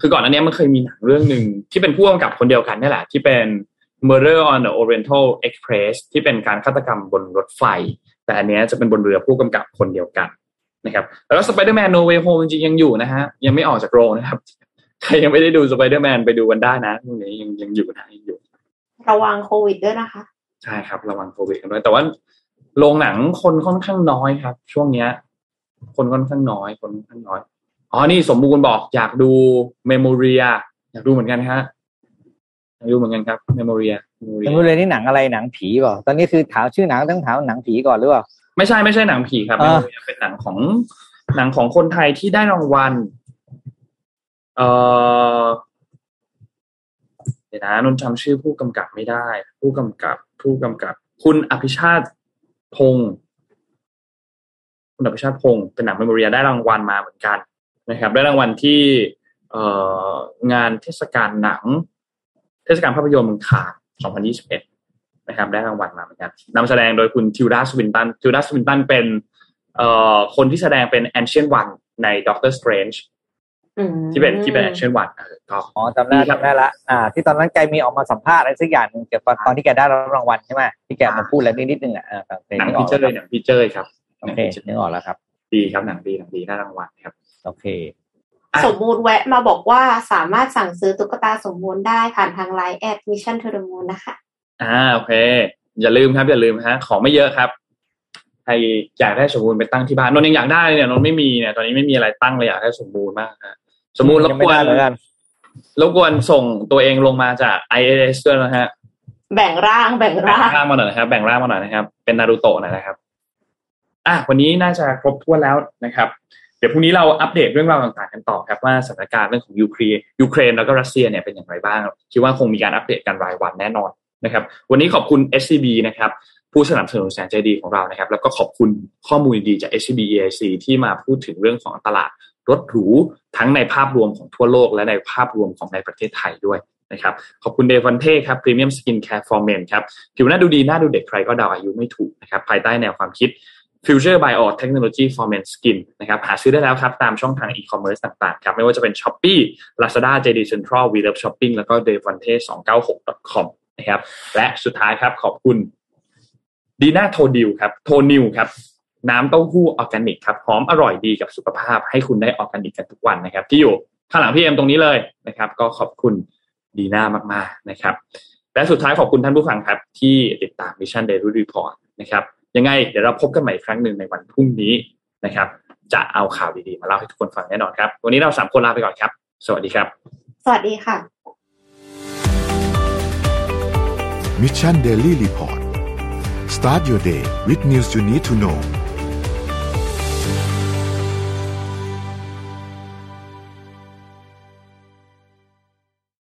คือก่อนอันนี้มันเคยมีหนังเรื่องหนึ่งที่เป็นผู้กำกับคนเดียวกันนี่แหละ ที่เป็น Murder on the Oriental Express ที่เป็นการฆาตกรรมบนรถไฟ แต่อันเนี้ยจะเป็นบนเรือผู้กำกับคนเดียวกันนะครับแล้วก็ Spider-Man No Way Home จริงๆยังอยู่นะฮะยังไม่ออกจากโรงนะครับ ใครยังไม่ได้ดู Spider-Man ไปดูกันได้นะพรุ่งนี้ยังยังอยู่นะยังอยู่ ระวังโควิดด้วยนะคะ ใช่ครับ ระวังโควิดกันด้วย แต่ว่าโรงหนังคนค่อนข้างน้อยครับ ช่วงเนี้ย คนค่อนข้างน้อย คนค่อนข้างน้อยอ๋อนี่สมบูรณ์บอกอยากดู Memoria อยากดูเหมือนกันฮะ อยากดูเหมือนกันครับ Memoria Memoria เป็นเลยนี่หนังอะไรหนังผีเปล่าตอนนี้คือถามชื่อหนังต้องถามหนังผีก่อนหรือเปล่าไม่ใช่ไม่ใช่หนังผีครับอ่า Memoria เป็นหนังของหนังของคนไทยที่ได้รางวัลเอ่อเดี๋ยวนะนนท์จำชื่อผู้กำกับไม่ได้ ผู้กำกับ ผู้กำกับ คุณอภิชาติพงศ์คุณอภิชาติพงศ์เป็นหนังเมโมเรียได้รางวัลมาเหมือนกันนะครับ ได้รางวัลที่เอ่องานเทศกาลหนัง เทศกาลภาพยนตร์เมืองคาน2021 นะครับ ได้รางวัลมาเหมือนกันนำแสดงโดยคุณทิลดาสวินตันทิลดาสวินตันเป็นเอ่อคนที่แสดงเป็น Ancient One ใน Doctor Strange อืมที่เป็นที่เป็น Ancient One เออก็อ๋อจำได้ดีครับจำได้ละอ่า ที่ตอนนั้นแกมีออกมาสัมภาษณ์อะไรสักอย่างหนึ่งเกี่ยวกับตอนที่แกได้รับรางวัลใช่ไหมที่แกมาพูดอะไรนิดนิดนึงอะอ่าครับหนังพี่เจ้ยนึกออกแล้ว์หนังพี่เจ้ยครับโอเคนึกออกแล้วครับ ดีครับหนังดีหนังดีได้รางวัลครับ โอเคอะ สมมูลแวะมาบอกว่าสามารถสั่งซื้อตุ๊กตาสมบูรณ์ได้ผ่านทางไลน์แอด Mission To The Moon นะคะ อ่าโอเค อย่าลืมครับ อย่าลืมฮะของไม่เยอะครับใครอยากได้สมบูรณ์ไปตั้งที่บ้านนนท์ยังอยากได้เลยเนี่ยนนท์ไม่มีเนี่ยตอนนี้ไม่มีอะไรตั้งเลยอยากได้สมบูรณ์มากฮะสมบูรณ์รบยังกไม่วนได้เหมือนกันรบกวนส่งตัวเองลงมาจาก ISS ด้วยนะฮะแบ่งร่างแบ่งแบ่งร่างร่างมาหน่อยนะครับ แบ่งร่างมาหน่อยนะครับ เป็นนารูโตะหน่อยนะครับ อะวันนี้น่าจะครบถ้วนแล้วนะครับ เดี๋ยวพรุ่งนี้เราอัปเดตเรื่องราวต่างๆกันต่อครับว่าสถานการณ์เรื่องของยูเครนยูเครนแล้วก็รัสเซียเนี่ยเป็นอย่างไรบ้างคิดว่าคงมีการอัปเดตกันรายวันแน่นอนนะครับ วันนี้ขอบคุณ SCB นะครับผู้สนับสนุนแสนใจดีของเรานะครับ แล้วก็ขอบคุณข้อมูลดีจาก SCB EIC ที่มาพูดถึงเรื่องของตลาดรถหรูทั้งในภาพรวมของทั่วโลกและในภาพรวมของในประเทศไทยด้วยนะครับขอบคุณ DEVONTE ครับ Premium Skincare for Men ครับผิวหน้าดูดีหน้าดูเด็กใครก็เดาอายุไม่ถูกนะครับภายใต้แนวความคิด Future Bio Technology for Men Skin นะครับหาซื้อได้แล้วครับ ตามช่องทางอีคอมเมิร์ซต่างๆครับ ไม่ว่าจะเป็น Shopee Lazada JD Central w e l o v e Shopping แล้วก็ d e v o n t e 296 com นะครับและสุดท้ายครับขอบคุณดีน่าโทดิวครับโทนิวครับน้ำเต้าหู้ออร์แกนิกครับหอมอร่อยดีกับสุขภาพให้คุณได้ออร์แกนิกกันทุกวันนะครับ ที่อยู่ข้างหลังพี่เอ็มตรงนี้เลยนะครับ ก็ขอบคุณดีน่ามากๆนะครับ และสุดท้ายขอบคุณท่านผู้ฟังครับ ที่ติดตาม Mission Daily Report นะครับ ยังไง เดี๋ยวเราพบกันใหม่อีกครั้งหนึ่งในวันพรุ่งนี้นะครับ จะเอาข่าวดีๆ มาเล่าให้ทุกคนฟังแน่นอนครับ วันนี้เราสามคนลาไปก่อนครับ สวัสดีครับ สวัสดีค่ะ Mission Daily Report start your day with news you need to know